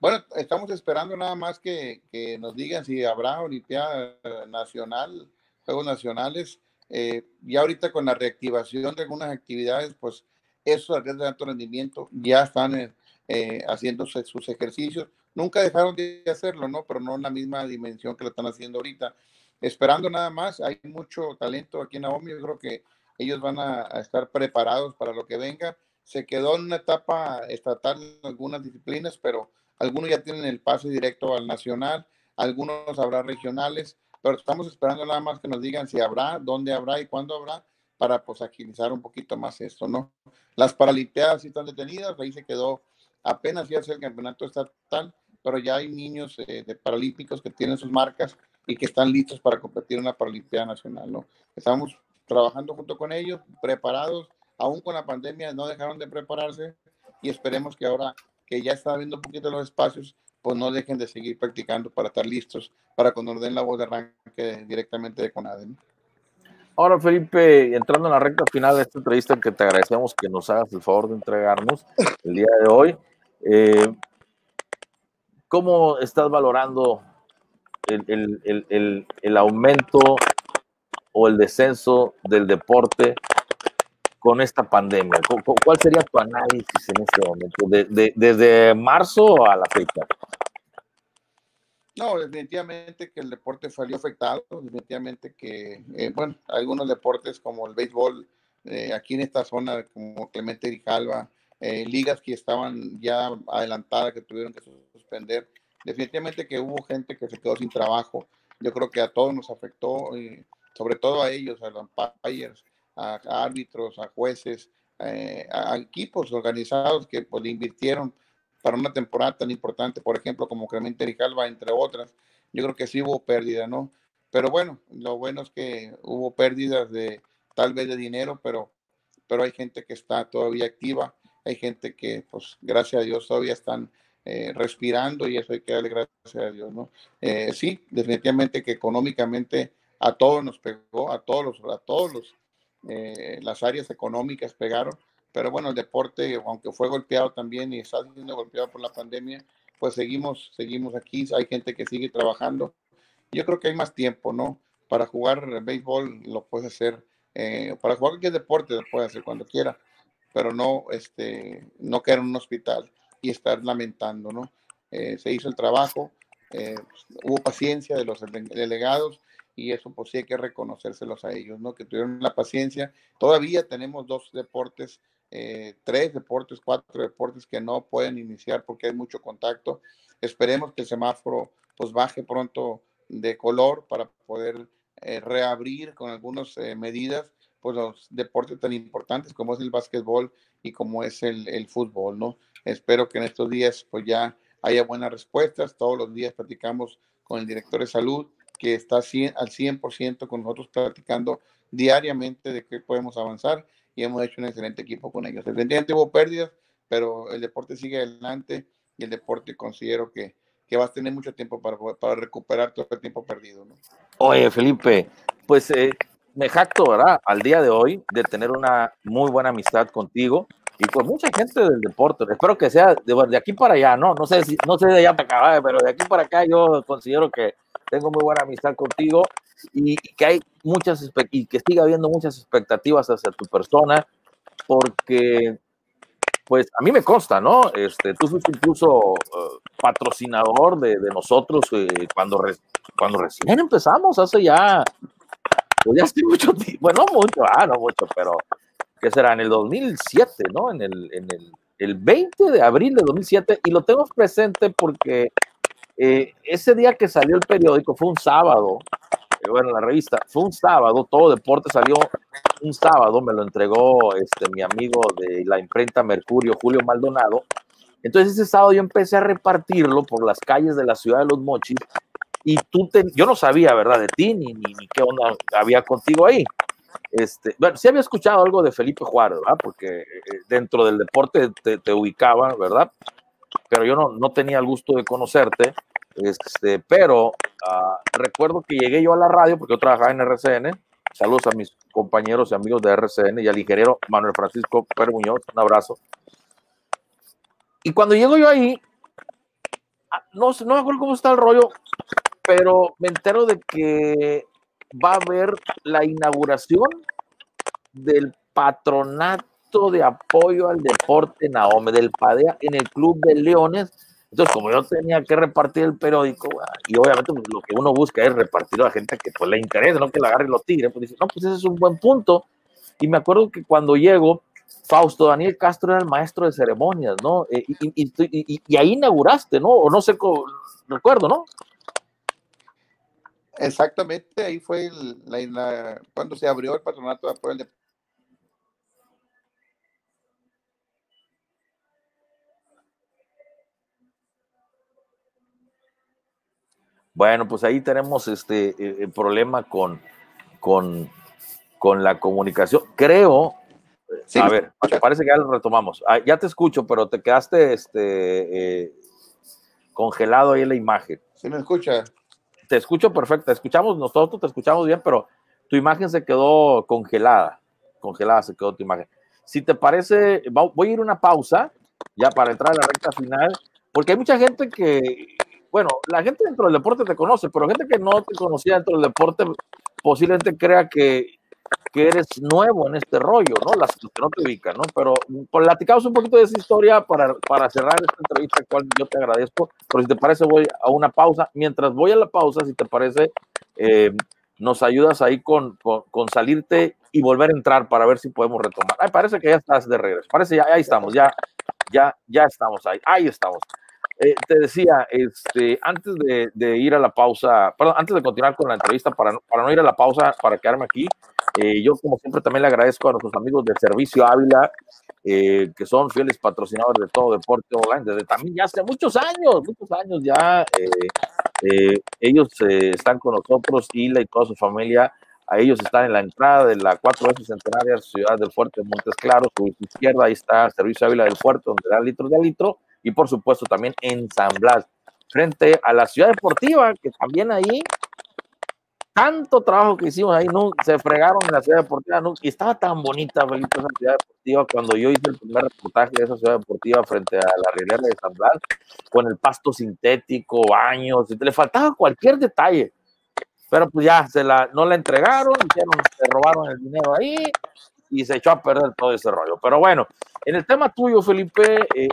Bueno, estamos esperando nada más que, nos digan si habrá Olimpiada Nacional, Juegos Nacionales. Eh, y ahorita con la reactivación de algunas actividades, pues esos atletas de alto rendimiento ya están eh, eh, haciéndose sus ejercicios. Nunca dejaron de hacerlo, ¿no? Pero no en la misma dimensión que lo están haciendo ahorita. Esperando nada más, hay mucho talento aquí en Naomi, yo creo que ellos van a, estar preparados para lo que venga. Se quedó en una etapa estatal en algunas disciplinas, pero algunos ya tienen el pase directo al nacional, algunos habrá regionales, pero estamos esperando nada más que nos digan si habrá, dónde habrá y cuándo habrá para pues agilizar un poquito más esto, ¿no? Las Paralimpiadas sí están detenidas, ahí se quedó apenas ya el campeonato estatal, pero ya hay niños eh, de paralímpicos que tienen sus marcas y que están listos para competir en una Paralimpiada Nacional, ¿no? Estamos trabajando junto con ellos, preparados, aún con la pandemia no dejaron de prepararse y esperemos que ahora que ya está viendo un poquito los espacios, pues no dejen de seguir practicando para estar listos para cuando nos den la voz de arranque directamente de CONADE. Ahora, Felipe, entrando en la recta final de esta entrevista, que te agradecemos que nos hagas el favor de entregarnos el día de hoy, eh, ¿cómo estás valorando el, aumento o el descenso del deporte con esta pandemia? ¿Cuál sería tu análisis en este momento, desde marzo a la fecha? No, definitivamente que el deporte salió afectado, definitivamente que, eh, bueno, algunos deportes como el béisbol, eh, aquí en esta zona, como Clemente Grijalva, eh, ligas que estaban ya adelantadas, que tuvieron que suspender, definitivamente que hubo gente que se quedó sin trabajo. Yo creo que a todos nos afectó, sobre todo a ellos, a los umpires, a, árbitros, a jueces, a, equipos organizados que pues, invirtieron para una temporada tan importante, por ejemplo, como Clemente Rijalva, entre otras, yo creo que sí hubo pérdida, ¿no? Pero bueno, lo bueno es que hubo pérdidas de tal vez de dinero, pero, pero hay gente que está todavía activa, hay gente que, pues, gracias a Dios, todavía están eh, respirando y eso hay que darle gracias a Dios, ¿no? Eh, sí, definitivamente que económicamente a todos nos pegó, a todos los, a todos los, eh, las áreas económicas pegaron, pero bueno, el deporte, aunque fue golpeado también y está siendo golpeado por la pandemia, pues seguimos, seguimos aquí, hay gente que sigue trabajando. Yo creo que hay más tiempo, ¿no? Para jugar béisbol lo puedes hacer, eh, para jugar cualquier deporte lo puedes hacer cuando quiera, pero no, este, no quedar en un hospital y estar lamentando, ¿no? Eh, se hizo el trabajo, eh, hubo paciencia de los delegados y eso pues sí hay que reconocérselos a ellos, ¿no? Que tuvieron la paciencia. Todavía tenemos dos deportes, eh, tres deportes, cuatro deportes que no pueden iniciar porque hay mucho contacto. Esperemos que el semáforo pues baje pronto de color para poder eh, reabrir con algunas eh, medidas pues los deportes tan importantes como es el básquetbol y como es el, fútbol, ¿no? Espero que en estos días pues ya haya buenas respuestas. Todos los días platicamos con el director de salud que está al 100% con nosotros platicando diariamente de qué podemos avanzar y hemos hecho un excelente equipo con ellos. Evidentemente hubo pérdidas, pero el deporte sigue adelante y el deporte considero que, que va a tener mucho tiempo para, para recuperar todo el tiempo perdido. ¿no? Oye, Felipe, pues eh, me jacto, ¿verdad? Al día de hoy de tener una muy buena amistad contigo y con mucha gente del deporte. Espero que sea de, de aquí para allá, ¿no? No sé, si, no sé de allá para acá, pero de aquí para acá yo considero que tengo muy buena amistad contigo y, que hay muchas y que siga habiendo muchas expectativas hacia tu persona, porque pues a mí me consta, ¿no? Este, tú fuiste incluso uh, patrocinador de, de nosotros eh, cuando, re, cuando recién empezamos, hace ya, pues ya hace mucho tiempo, bueno, no mucho, ah, no mucho, pero que será en el 2007, ¿no? En el, en el, el 20 de abril de 2007, y lo tengo presente porque eh, ese día que salió el periódico fue un sábado, bueno, la revista, fue un sábado, todo deporte salió un sábado, me lo entregó este, mi amigo de la imprenta Mercurio, Julio Maldonado. Entonces ese sábado yo empecé a repartirlo por las calles de la ciudad de Los Mochis y tú, te, yo no sabía, ¿verdad? De ti, ni, ni, ni qué onda había contigo ahí. Este, bueno, sí había escuchado algo de Felipe Juárez, ¿verdad? Porque eh, dentro del deporte te, te ubicaba, ¿verdad? Pero yo no, no tenía el gusto de conocerte. Este, pero uh, recuerdo que llegué yo a la radio porque yo trabajaba en RCN. Saludos a mis compañeros y amigos de RCN y al ingeniero Manuel Francisco Pérez Muñoz. Un abrazo. Y cuando llego yo ahí, no, no me acuerdo cómo está el rollo, pero me entero de que va a haber la inauguración del patronato de apoyo al deporte Naome, del PADEA, en el Club de Leones. Entonces, como yo tenía que repartir el periódico, y obviamente pues, lo que uno busca es repartir a la gente que pues le interesa, no que la agarre y lo tire, pues dice, no, pues ese es un buen punto. Y me acuerdo que cuando llego, Fausto Daniel Castro era el maestro de ceremonias, ¿no? Y, y, ahí inauguraste, ¿no? O no sé, recuerdo, ¿no? Exactamente, ahí fue cuando se abrió el patronato de apoyo Bueno, pues ahí tenemos este eh, problema con, con, con, la comunicación. Creo, sí, a ver, parece que ya lo retomamos. Ah, ya te escucho, pero te quedaste este, eh, congelado ahí en la imagen. ¿Sí me escucha? Te escucho perfecto, escuchamos, nosotros te escuchamos bien, pero tu imagen se quedó congelada, congelada se quedó tu imagen. Si te parece, voy a ir una pausa ya para entrar a la recta final, porque hay mucha gente que bueno, la gente dentro del deporte te conoce, pero gente que no te conocía dentro del deporte posiblemente crea que, que eres nuevo en este rollo, ¿no? Las que no te ubican, ¿no? Pero platicamos un poquito de esa historia para, para cerrar esta entrevista, cual yo te agradezco. Pero si te parece, voy a una pausa. Mientras voy a la pausa, si te parece, eh, nos ayudas ahí con, con, con, salirte y volver a entrar para ver si podemos retomar. Ay, parece que ya estás de regreso. Parece ya, ahí estamos, ya, ya, ya estamos ahí. Ahí estamos. Eh, te decía, este, antes de, de, ir a la pausa, perdón, antes de continuar con la entrevista, para, para no ir a la pausa, para quedarme aquí, eh, yo como siempre también le agradezco a nuestros amigos de Servicio Ávila, eh, que son fieles patrocinadores de todo deporte online, desde también ya hace muchos años, muchos años ya, ellos están con nosotros, Hila y toda su familia, a ellos están en la entrada de la cuatro veces centenaria Ciudad del Fuerte, Montes Claros, su izquierda, ahí está Servicio Ávila del Fuerte, donde da litros de litro, y por supuesto también en San Blas, frente a la ciudad deportiva, que también ahí tanto trabajo que hicimos ahí, no, se fregaron en la ciudad deportiva, no, y estaba tan bonita, Felipe, esa ciudad deportiva, cuando yo hice el primer reportaje de esa ciudad deportiva frente a la Riviera de San Blas, con el pasto sintético, baños, le faltaba cualquier detalle, pero pues ya, se la, no la entregaron, se robaron el dinero ahí, y se echó a perder todo ese rollo. Pero bueno, en el tema tuyo, Felipe, eh,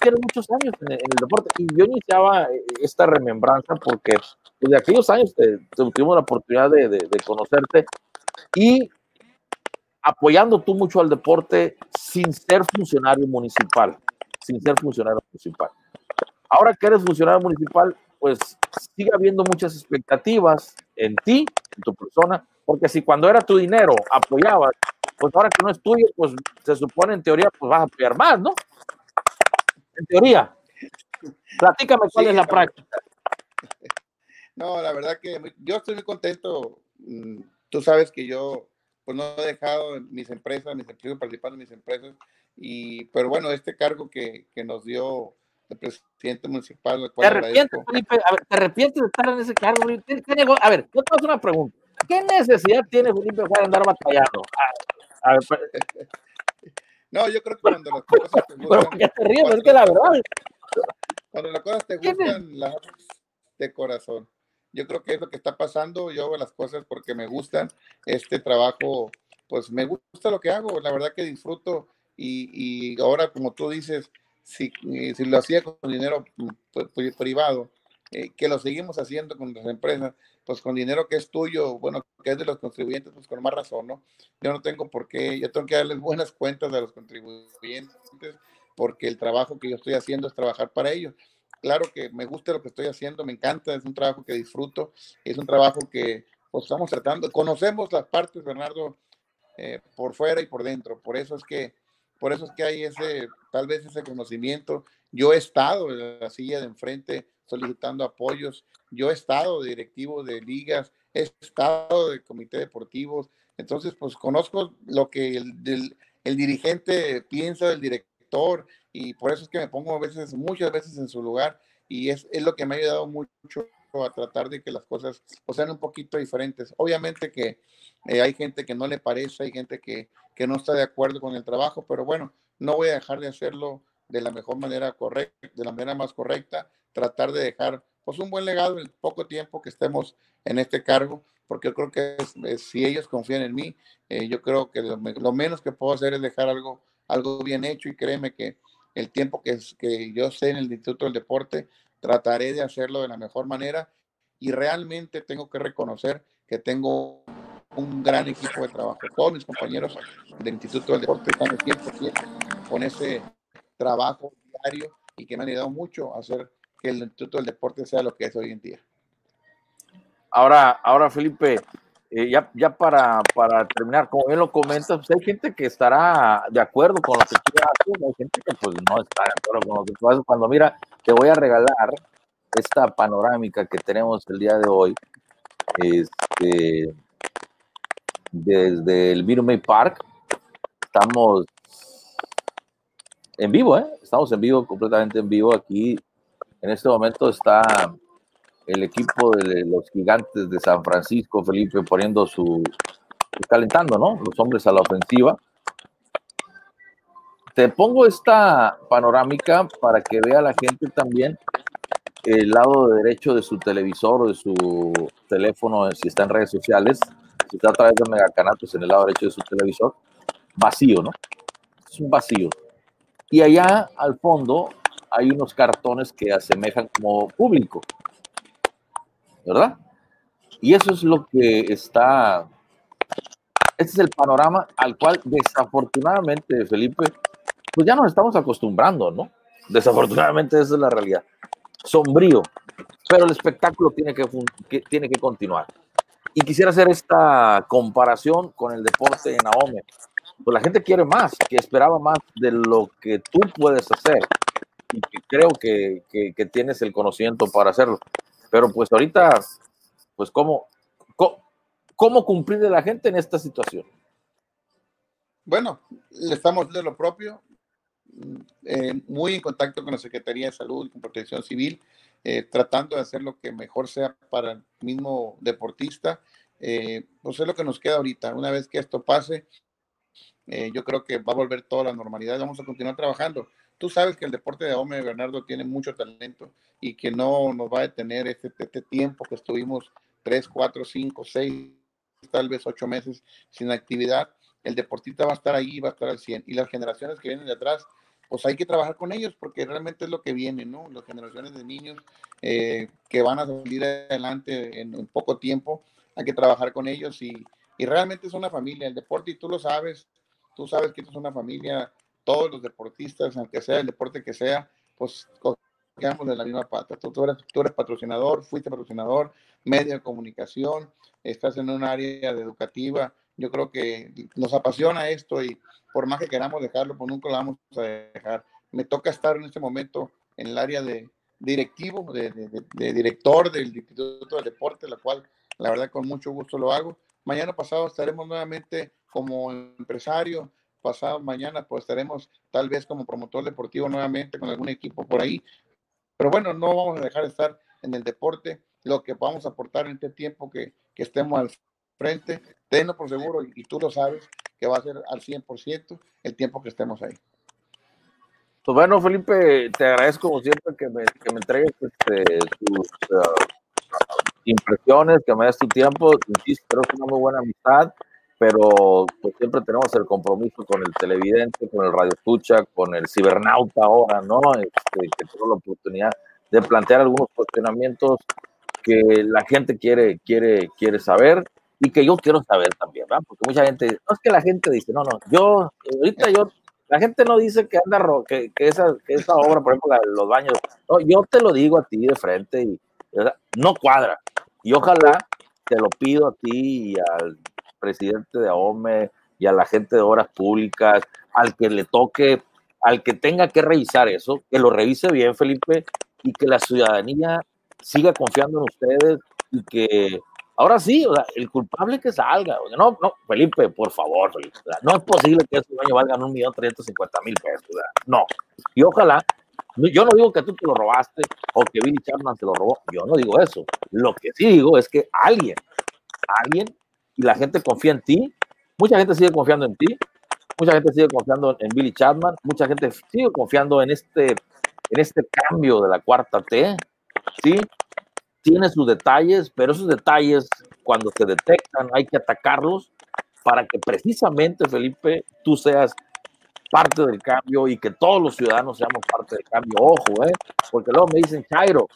tienes muchos años en el, deporte y yo iniciaba eh, esta remembranza porque pues, de aquellos años te, tuvimos la oportunidad de, de, conocerte y apoyando tú mucho al deporte sin ser funcionario municipal, sin ser funcionario municipal. Ahora que eres funcionario municipal, pues sigue habiendo muchas expectativas en ti, en tu persona, porque si cuando era tu dinero apoyabas pues ahora que no es tuyo, pues se supone en teoría, pues vas a apoyar más, ¿no? En teoría. Platícame cuál es la práctica. No, la verdad que yo estoy muy contento. Mm, tú sabes que yo pues no he dejado mis empresas, mis empresas participando en mis empresas, y pero bueno, este cargo que, que nos dio el presidente municipal. ¿Te arrepientes, Felipe? A ver, ¿te arrepientes de estar en ese cargo? A ver, yo te hago una pregunta. ¿Qué necesidad tiene Felipe para andar batallando? Pues, no, yo creo que cuando las cosas te gustan. Te ríes, es que la verdad. Cuando las cosas te gustan, las de corazón. Yo creo que es lo que está pasando. Yo hago las cosas porque me gustan. Este trabajo, pues me gusta lo que hago. La verdad que disfruto. Y, y ahora, como tú dices, si, si lo hacía con dinero pues, privado, eh, que lo seguimos haciendo con las empresas, pues con dinero que es tuyo, bueno, que es de los contribuyentes, pues con más razón, ¿no? Yo no tengo por qué, yo tengo que darles buenas cuentas a los contribuyentes, porque el trabajo que yo estoy haciendo es trabajar para ellos. Claro que me gusta lo que estoy haciendo, me encanta, es un trabajo que disfruto, es un trabajo que pues, estamos tratando, conocemos las partes, Bernardo, eh, por fuera y por dentro, por eso es que por eso es que hay ese, tal vez ese conocimiento. Yo he estado en la silla de enfrente solicitando apoyos. Yo he estado de directivo de ligas, he estado de comité deportivos, entonces pues conozco lo que el, dirigente piensa del director y por eso es que me pongo a veces, muchas veces en su lugar y es, es lo que me ha ayudado mucho a tratar de que las cosas pues, sean un poquito diferentes. Obviamente que eh, hay gente que no le parece, hay gente que, que no está de acuerdo con el trabajo, pero bueno, no voy a dejar de hacerlo de la mejor manera correcta, de la manera más correcta, tratar de dejar pues un buen legado en el poco tiempo que estemos en este cargo, porque yo creo que si ellos confían en mí, eh, yo creo que lo, menos que puedo hacer es dejar algo, algo bien hecho y créeme que el tiempo que, que yo sé en el Instituto del Deporte, trataré de hacerlo de la mejor manera y realmente tengo que reconocer que tengo un gran equipo de trabajo. Todos mis compañeros del Instituto del Deporte están al 100% con ese trabajo diario y que me han ayudado mucho a hacer que el Instituto del Deporte sea lo que es hoy en día. Ahora, ahora Felipe, eh, ya, ya para, para, terminar, como bien lo comentas, pues hay gente que estará de acuerdo con lo que tú haces, hay gente que pues no está de acuerdo con lo que tú haces. Cuando mira, te voy a regalar esta panorámica que tenemos el día de hoy, este, desde el May Park, estamos en vivo, ¿eh? Estamos en vivo, completamente en vivo aquí. En este momento está el equipo de los gigantes de San Francisco, Felipe, poniendo su, calentando, ¿no? Los hombres a la ofensiva. Te pongo esta panorámica para que vea la gente también el lado derecho de su televisor o de su teléfono, si está en redes sociales, si está a través de megacanatos en el lado derecho de su televisor, vacío, ¿no? Es un vacío. Y allá al fondo hay unos cartones que asemejan como público. ¿verdad? Y eso es lo que está, este es el panorama al cual desafortunadamente, Felipe, pues ya nos estamos acostumbrando, ¿no? Desafortunadamente esa es la realidad. Sombrío, pero el espectáculo tiene que, tiene que continuar. Y quisiera hacer esta comparación con el deporte en Ahome. Pues la gente quiere más, que esperaba más de lo que tú puedes hacer. Y que creo que, que, que tienes el conocimiento para hacerlo. Pero pues ahorita, pues cómo, cómo, cumplir de la gente en esta situación. Bueno, le estamos de lo propio, eh, muy en contacto con la Secretaría de Salud y con Protección Civil. eh, tratando de hacer lo que mejor sea para el mismo deportista. Eh, pues es lo que nos queda ahorita. Una vez que esto pase, eh, yo creo que va a volver toda la normalidad. Vamos a continuar trabajando. Tú sabes que el deporte de Ome Bernardo tiene mucho talento y que no nos va a detener este, este tiempo que estuvimos tres, cuatro, cinco, seis, tal vez ocho meses sin actividad. El deportista va a estar ahí, va a estar al 100. Y las generaciones que vienen de atrás, pues hay que trabajar con ellos porque realmente es lo que viene, ¿no? Las generaciones de niños eh, que van a salir adelante en, un poco tiempo, hay que trabajar con ellos y, y realmente es una familia. El deporte, y tú lo sabes, tú sabes que esto es una familia, todos los deportistas, aunque sea el deporte que sea, pues quedamos de la misma pata. Tú, eres, patrocinador, fuiste patrocinador, medio de comunicación, estás en un área educativa. Yo creo que nos apasiona esto y por más que queramos dejarlo, pues nunca lo vamos a dejar. Me toca estar en este momento en el área de directivo, de, de director del Instituto del Deporte, la cual la verdad con mucho gusto lo hago. Mañana pasado estaremos nuevamente como empresario, pasado mañana pues estaremos tal vez como promotor deportivo nuevamente con algún equipo por ahí. Pero bueno, no vamos a dejar de estar en el deporte, lo que vamos a aportar en este tiempo que, que estemos al frente, tenlo por seguro y, tú lo sabes que va a ser al 100% el tiempo que estemos ahí. Pues bueno, Felipe, te agradezco como siempre que me, que me entregues este, tus uh, impresiones, que me des tu tiempo. Insisto, creo que es una muy buena amistad pero pues siempre tenemos el compromiso con el televidente, con el radio escucha, con el cibernauta ahora, ¿no? Este, que tengo la oportunidad de plantear algunos cuestionamientos que la gente quiere, quiere, quiere saber y que yo quiero saber también, ¿verdad? Porque mucha gente, no es que la gente dice, no, no, yo, ahorita yo, la gente no dice que anda, que, que, esa, que esa obra, por ejemplo, la los baños, no, yo te lo digo a ti de frente y no cuadra. Y ojalá te lo pido a ti y al presidente de AOME y a la gente de obras públicas, al que le toque, al que tenga que revisar eso, que lo revise bien, Felipe, y que la ciudadanía siga confiando en ustedes y que ahora sí, o sea, el culpable que salga. no, no, Felipe, por favor, Felipe, no es posible que ese año valgan un millón trescientos cincuenta mil pesos. no. Y ojalá, yo no digo que tú te lo robaste o que Billy Chapman se lo robó, yo no digo eso. Lo que sí digo es que alguien, alguien y la gente confía en ti. Mucha gente sigue confiando en ti. Mucha gente sigue confiando en Billy Chapman. Mucha gente sigue confiando en este, en este cambio de la cuarta T. ¿sí? Tiene sus detalles, pero esos detalles, cuando se detectan, hay que atacarlos para que precisamente, Felipe, tú seas parte del cambio y que todos los ciudadanos seamos parte del cambio. Ojo, ¿eh? Porque luego me dicen, Chairo,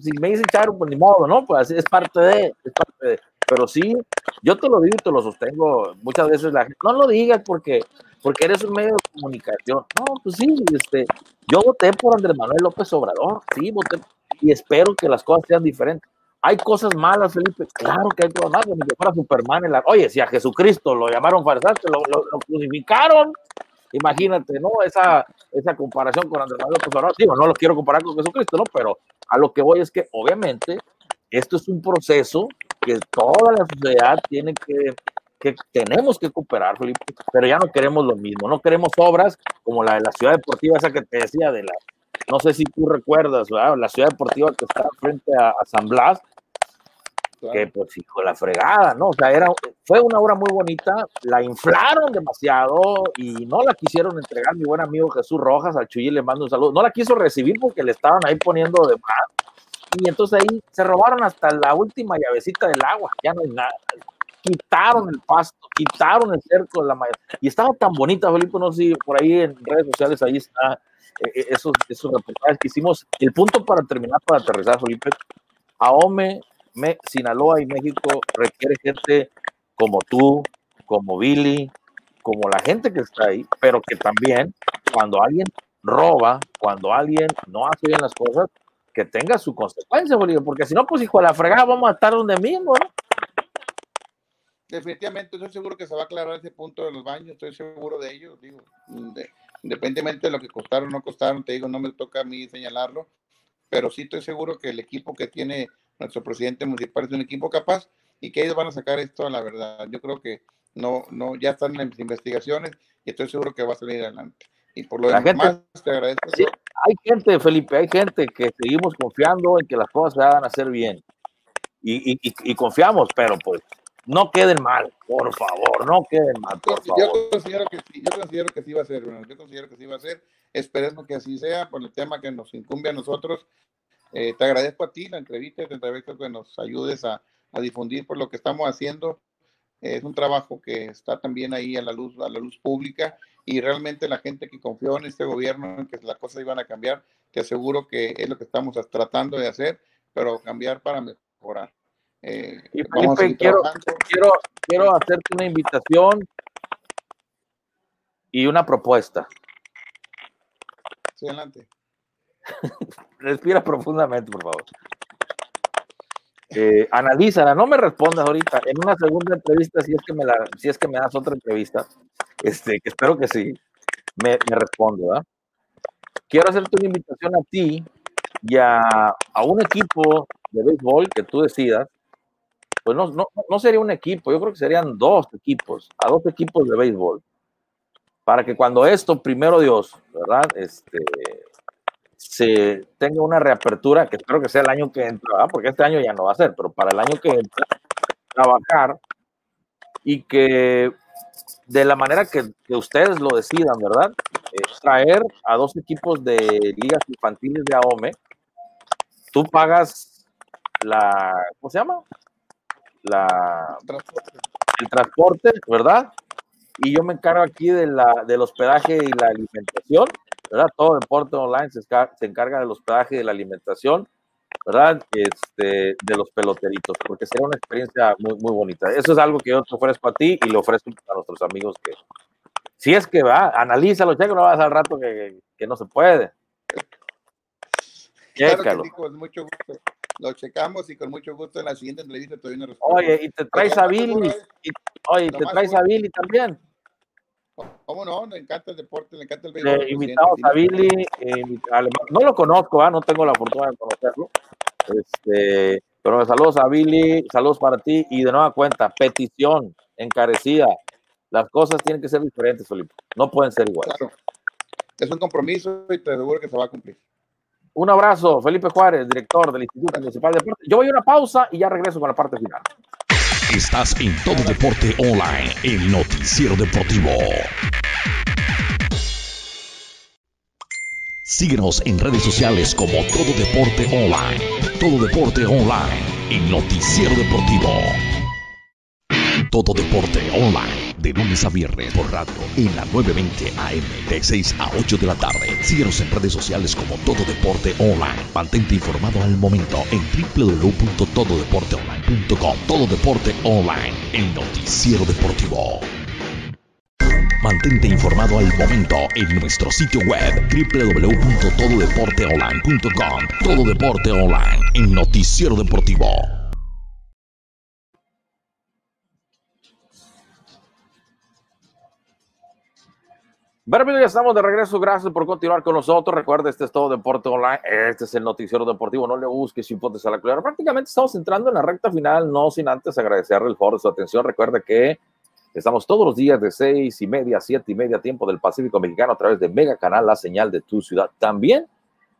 si me dicen Chairo, pues ni modo, ¿no? Pues es es parte de. Pero sí, yo te lo digo y te lo sostengo. Muchas veces la gente, no lo digas porque, porque eres un medio de comunicación. No, pues sí, este, yo voté por Andrés Manuel López Obrador, sí, voté y espero que las cosas sean diferentes. Hay cosas malas, Felipe, claro que hay cosas malas, que fuera Superman. En la... Oye, si a Jesucristo lo llamaron farsante, lo, lo, crucificaron, imagínate, ¿no? Esa, esa comparación con Andrés Manuel López Obrador, digo, no lo quiero comparar con Jesucristo, ¿no? Pero a lo que voy es que, obviamente, esto es un proceso que toda la sociedad tiene que, que tenemos que cooperar, Felipe, pero ya no queremos lo mismo, no queremos obras como la de la ciudad deportiva, esa que te decía de la, no sé si tú recuerdas, la ciudad deportiva que está frente a, San Blas, que pues hijo la fregada, ¿no? O sea, era, fue una obra muy bonita, la inflaron demasiado y no la quisieron entregar mi buen amigo Jesús Rojas, al Chuy le mando un saludo, no la quiso recibir porque le estaban ahí poniendo de más, y entonces ahí se robaron hasta la última llavecita del agua, ya no hay nada. Quitaron el pasto, quitaron el cerco de la mayor. Y estaba tan bonita, Felipe, no sé si por ahí en redes sociales ahí está eh, eh, esos, esos reportajes que hicimos. El punto para terminar, para aterrizar, Felipe, AOME, Me, Sinaloa y México requiere gente como tú, como Billy, como la gente que está ahí, pero que también cuando alguien roba, cuando alguien no hace bien las cosas, que tenga su consecuencia, Bolívar, porque si no, pues hijo de la fregada, vamos a estar donde mismo, ¿no? Definitivamente, estoy seguro que se va a aclarar ese punto de los baños, estoy seguro de ello, digo, independientemente de lo que costaron o no costaron, te digo, no me toca a mí señalarlo, pero sí estoy seguro que el equipo que tiene nuestro presidente municipal es un equipo capaz y que ellos van a sacar esto a la verdad. Yo creo que no, no, ya están en las investigaciones y estoy seguro que va a salir adelante. Y por lo demás, te agradezco. Hay gente, Felipe, hay gente que seguimos confiando en que las cosas se van a hacer bien. Y, y, confiamos, pero pues no queden mal, por favor, no queden mal, por yo, favor. Yo considero que sí, yo considero que sí va a ser, yo considero que sí va a ser. Esperemos que así sea por el tema que nos incumbe a nosotros. Eh, te agradezco a ti la entrevista, te agradezco que nos ayudes a, a difundir por lo que estamos haciendo. Es un trabajo que está también ahí a la luz, a la luz pública y realmente la gente que confió en este gobierno, en que las cosas iban a cambiar, te aseguro que es lo que estamos tratando de hacer, pero cambiar para mejorar. Eh, y Felipe, quiero, quiero, quiero hacerte una invitación y una propuesta. Sí, adelante. Respira profundamente, por favor. Eh, analízala, no me respondas ahorita. En una segunda entrevista, si es que me, la, si es que me das otra entrevista, este, que espero que sí, me, respondo. Quiero hacerte una invitación a ti y a, a, un equipo de béisbol que tú decidas. Pues no, no, no sería un equipo, yo creo que serían dos equipos, a dos equipos de béisbol. Para que cuando esto, primero Dios, ¿verdad? Este, se tenga una reapertura, que espero que sea el año que entra, porque este año ya no va a ser, pero para el año que entra, trabajar y que de la manera que, ustedes lo decidan, ¿verdad? Eh, traer a dos equipos de ligas infantiles de AOME, tú pagas la, ¿cómo se llama? La, el transporte, ¿verdad? Y yo me encargo aquí de la, del hospedaje y la alimentación ¿verdad? Todo Deporte Online se, se encarga del hospedaje y de la alimentación, ¿verdad? Este, de los peloteritos, porque será una experiencia muy, muy bonita. Eso es algo que yo te ofrezco a ti y le ofrezco a nuestros amigos que, si es que va, analízalo, checa, no vas al rato que, que, no se puede. Claro con mucho gusto. Lo checamos y con mucho gusto en la siguiente entrevista te doy una respuesta. Oye, y te traes a Billy, y, oye, te traes a Billy también. ¿Cómo no? Le encanta el deporte, le encanta el béisbol. invitamos a Billy, eh, no lo conozco, ¿ah? no tengo la fortuna de conocerlo. Este, pero saludos a Billy, saludos para ti y de nueva cuenta, petición encarecida. Las cosas tienen que ser diferentes, Felipe. No pueden ser iguales. Claro. Es un compromiso y te aseguro que se va a cumplir. Un abrazo, Felipe Juárez, director del Instituto Municipal de Deportes. Yo voy a una pausa y ya regreso con la parte final. Estás en Todo Deporte Online, el noticiero deportivo. Síguenos en redes sociales como Todo Deporte Online. Todo Deporte Online, el noticiero deportivo. Todo Deporte Online, de lunes a viernes por radio, en la 920 AM, de 6 a 8 de la tarde. Síguenos en redes sociales como Todo Deporte Online. Mantente informado al momento en www.tododeporteonline.com. Todo Deporte Online, el noticiero deportivo. Mantente informado al momento en nuestro sitio web www.tododeporteonline.com. Todo Deporte Online, el noticiero deportivo. Bueno, ya estamos de regreso. Gracias por continuar con nosotros. Recuerda, este es todo Deporte Online. Este es el noticiero deportivo. No le busques hipótesis a la culera. Prácticamente estamos entrando en la recta final, no sin antes agradecerle el favor de su atención. Recuerda que estamos todos los días de seis y media, siete y media tiempo del Pacífico Mexicano a través de Mega Canal, la señal de tu ciudad. También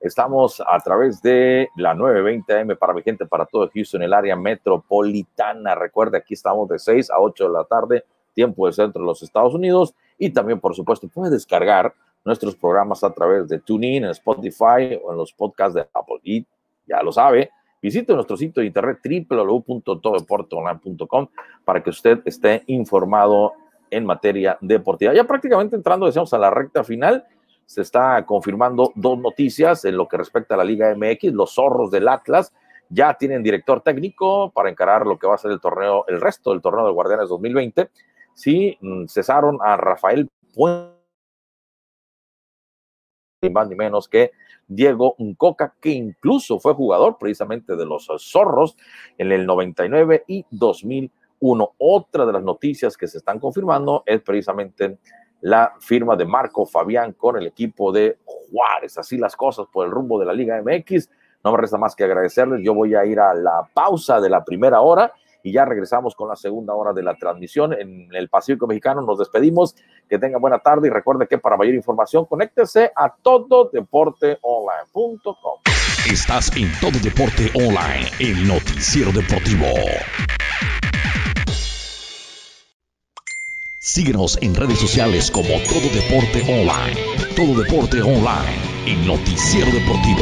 estamos a través de la 920 AM para mi gente, para todo Houston, el área metropolitana. Recuerda, aquí estamos de 6 a 8 de la tarde, tiempo del centro de los Estados Unidos y también, por supuesto, puedes descargar nuestros programas a través de TuneIn, en Spotify o en los podcasts de Apple. Y ya lo sabe, visite nuestro sitio de internet www.tododeporteonline.com para que usted esté informado en materia deportiva. Ya prácticamente entrando, decíamos, a la recta final, se está confirmando dos noticias en lo que respecta a la Liga MX. Los zorros del Atlas ya tienen director técnico para encarar lo que va a ser el torneo, el resto del torneo de Guardianes 2020 sí mm, cesaron a Rafael Puente, más ni menos que Diego Uncoca, que incluso fue jugador precisamente de los Zorros en el 99 y 2001. Otra de las noticias que se están confirmando es precisamente la firma de Marco Fabián con el equipo de Juárez. Así las cosas por el rumbo de la Liga MX. No me resta más que agradecerles. Yo voy a ir a la pausa de la primera hora y ya regresamos con la segunda hora de la transmisión en el Pacífico Mexicano. Nos despedimos, que tengan buena tarde y recuerde que para mayor información conéctese a tododeporteonline.com. Estás en Todo Deporte Online, el noticiero deportivo. Síguenos en redes sociales como Todo Deporte Online. Todo Deporte Online, el noticiero deportivo.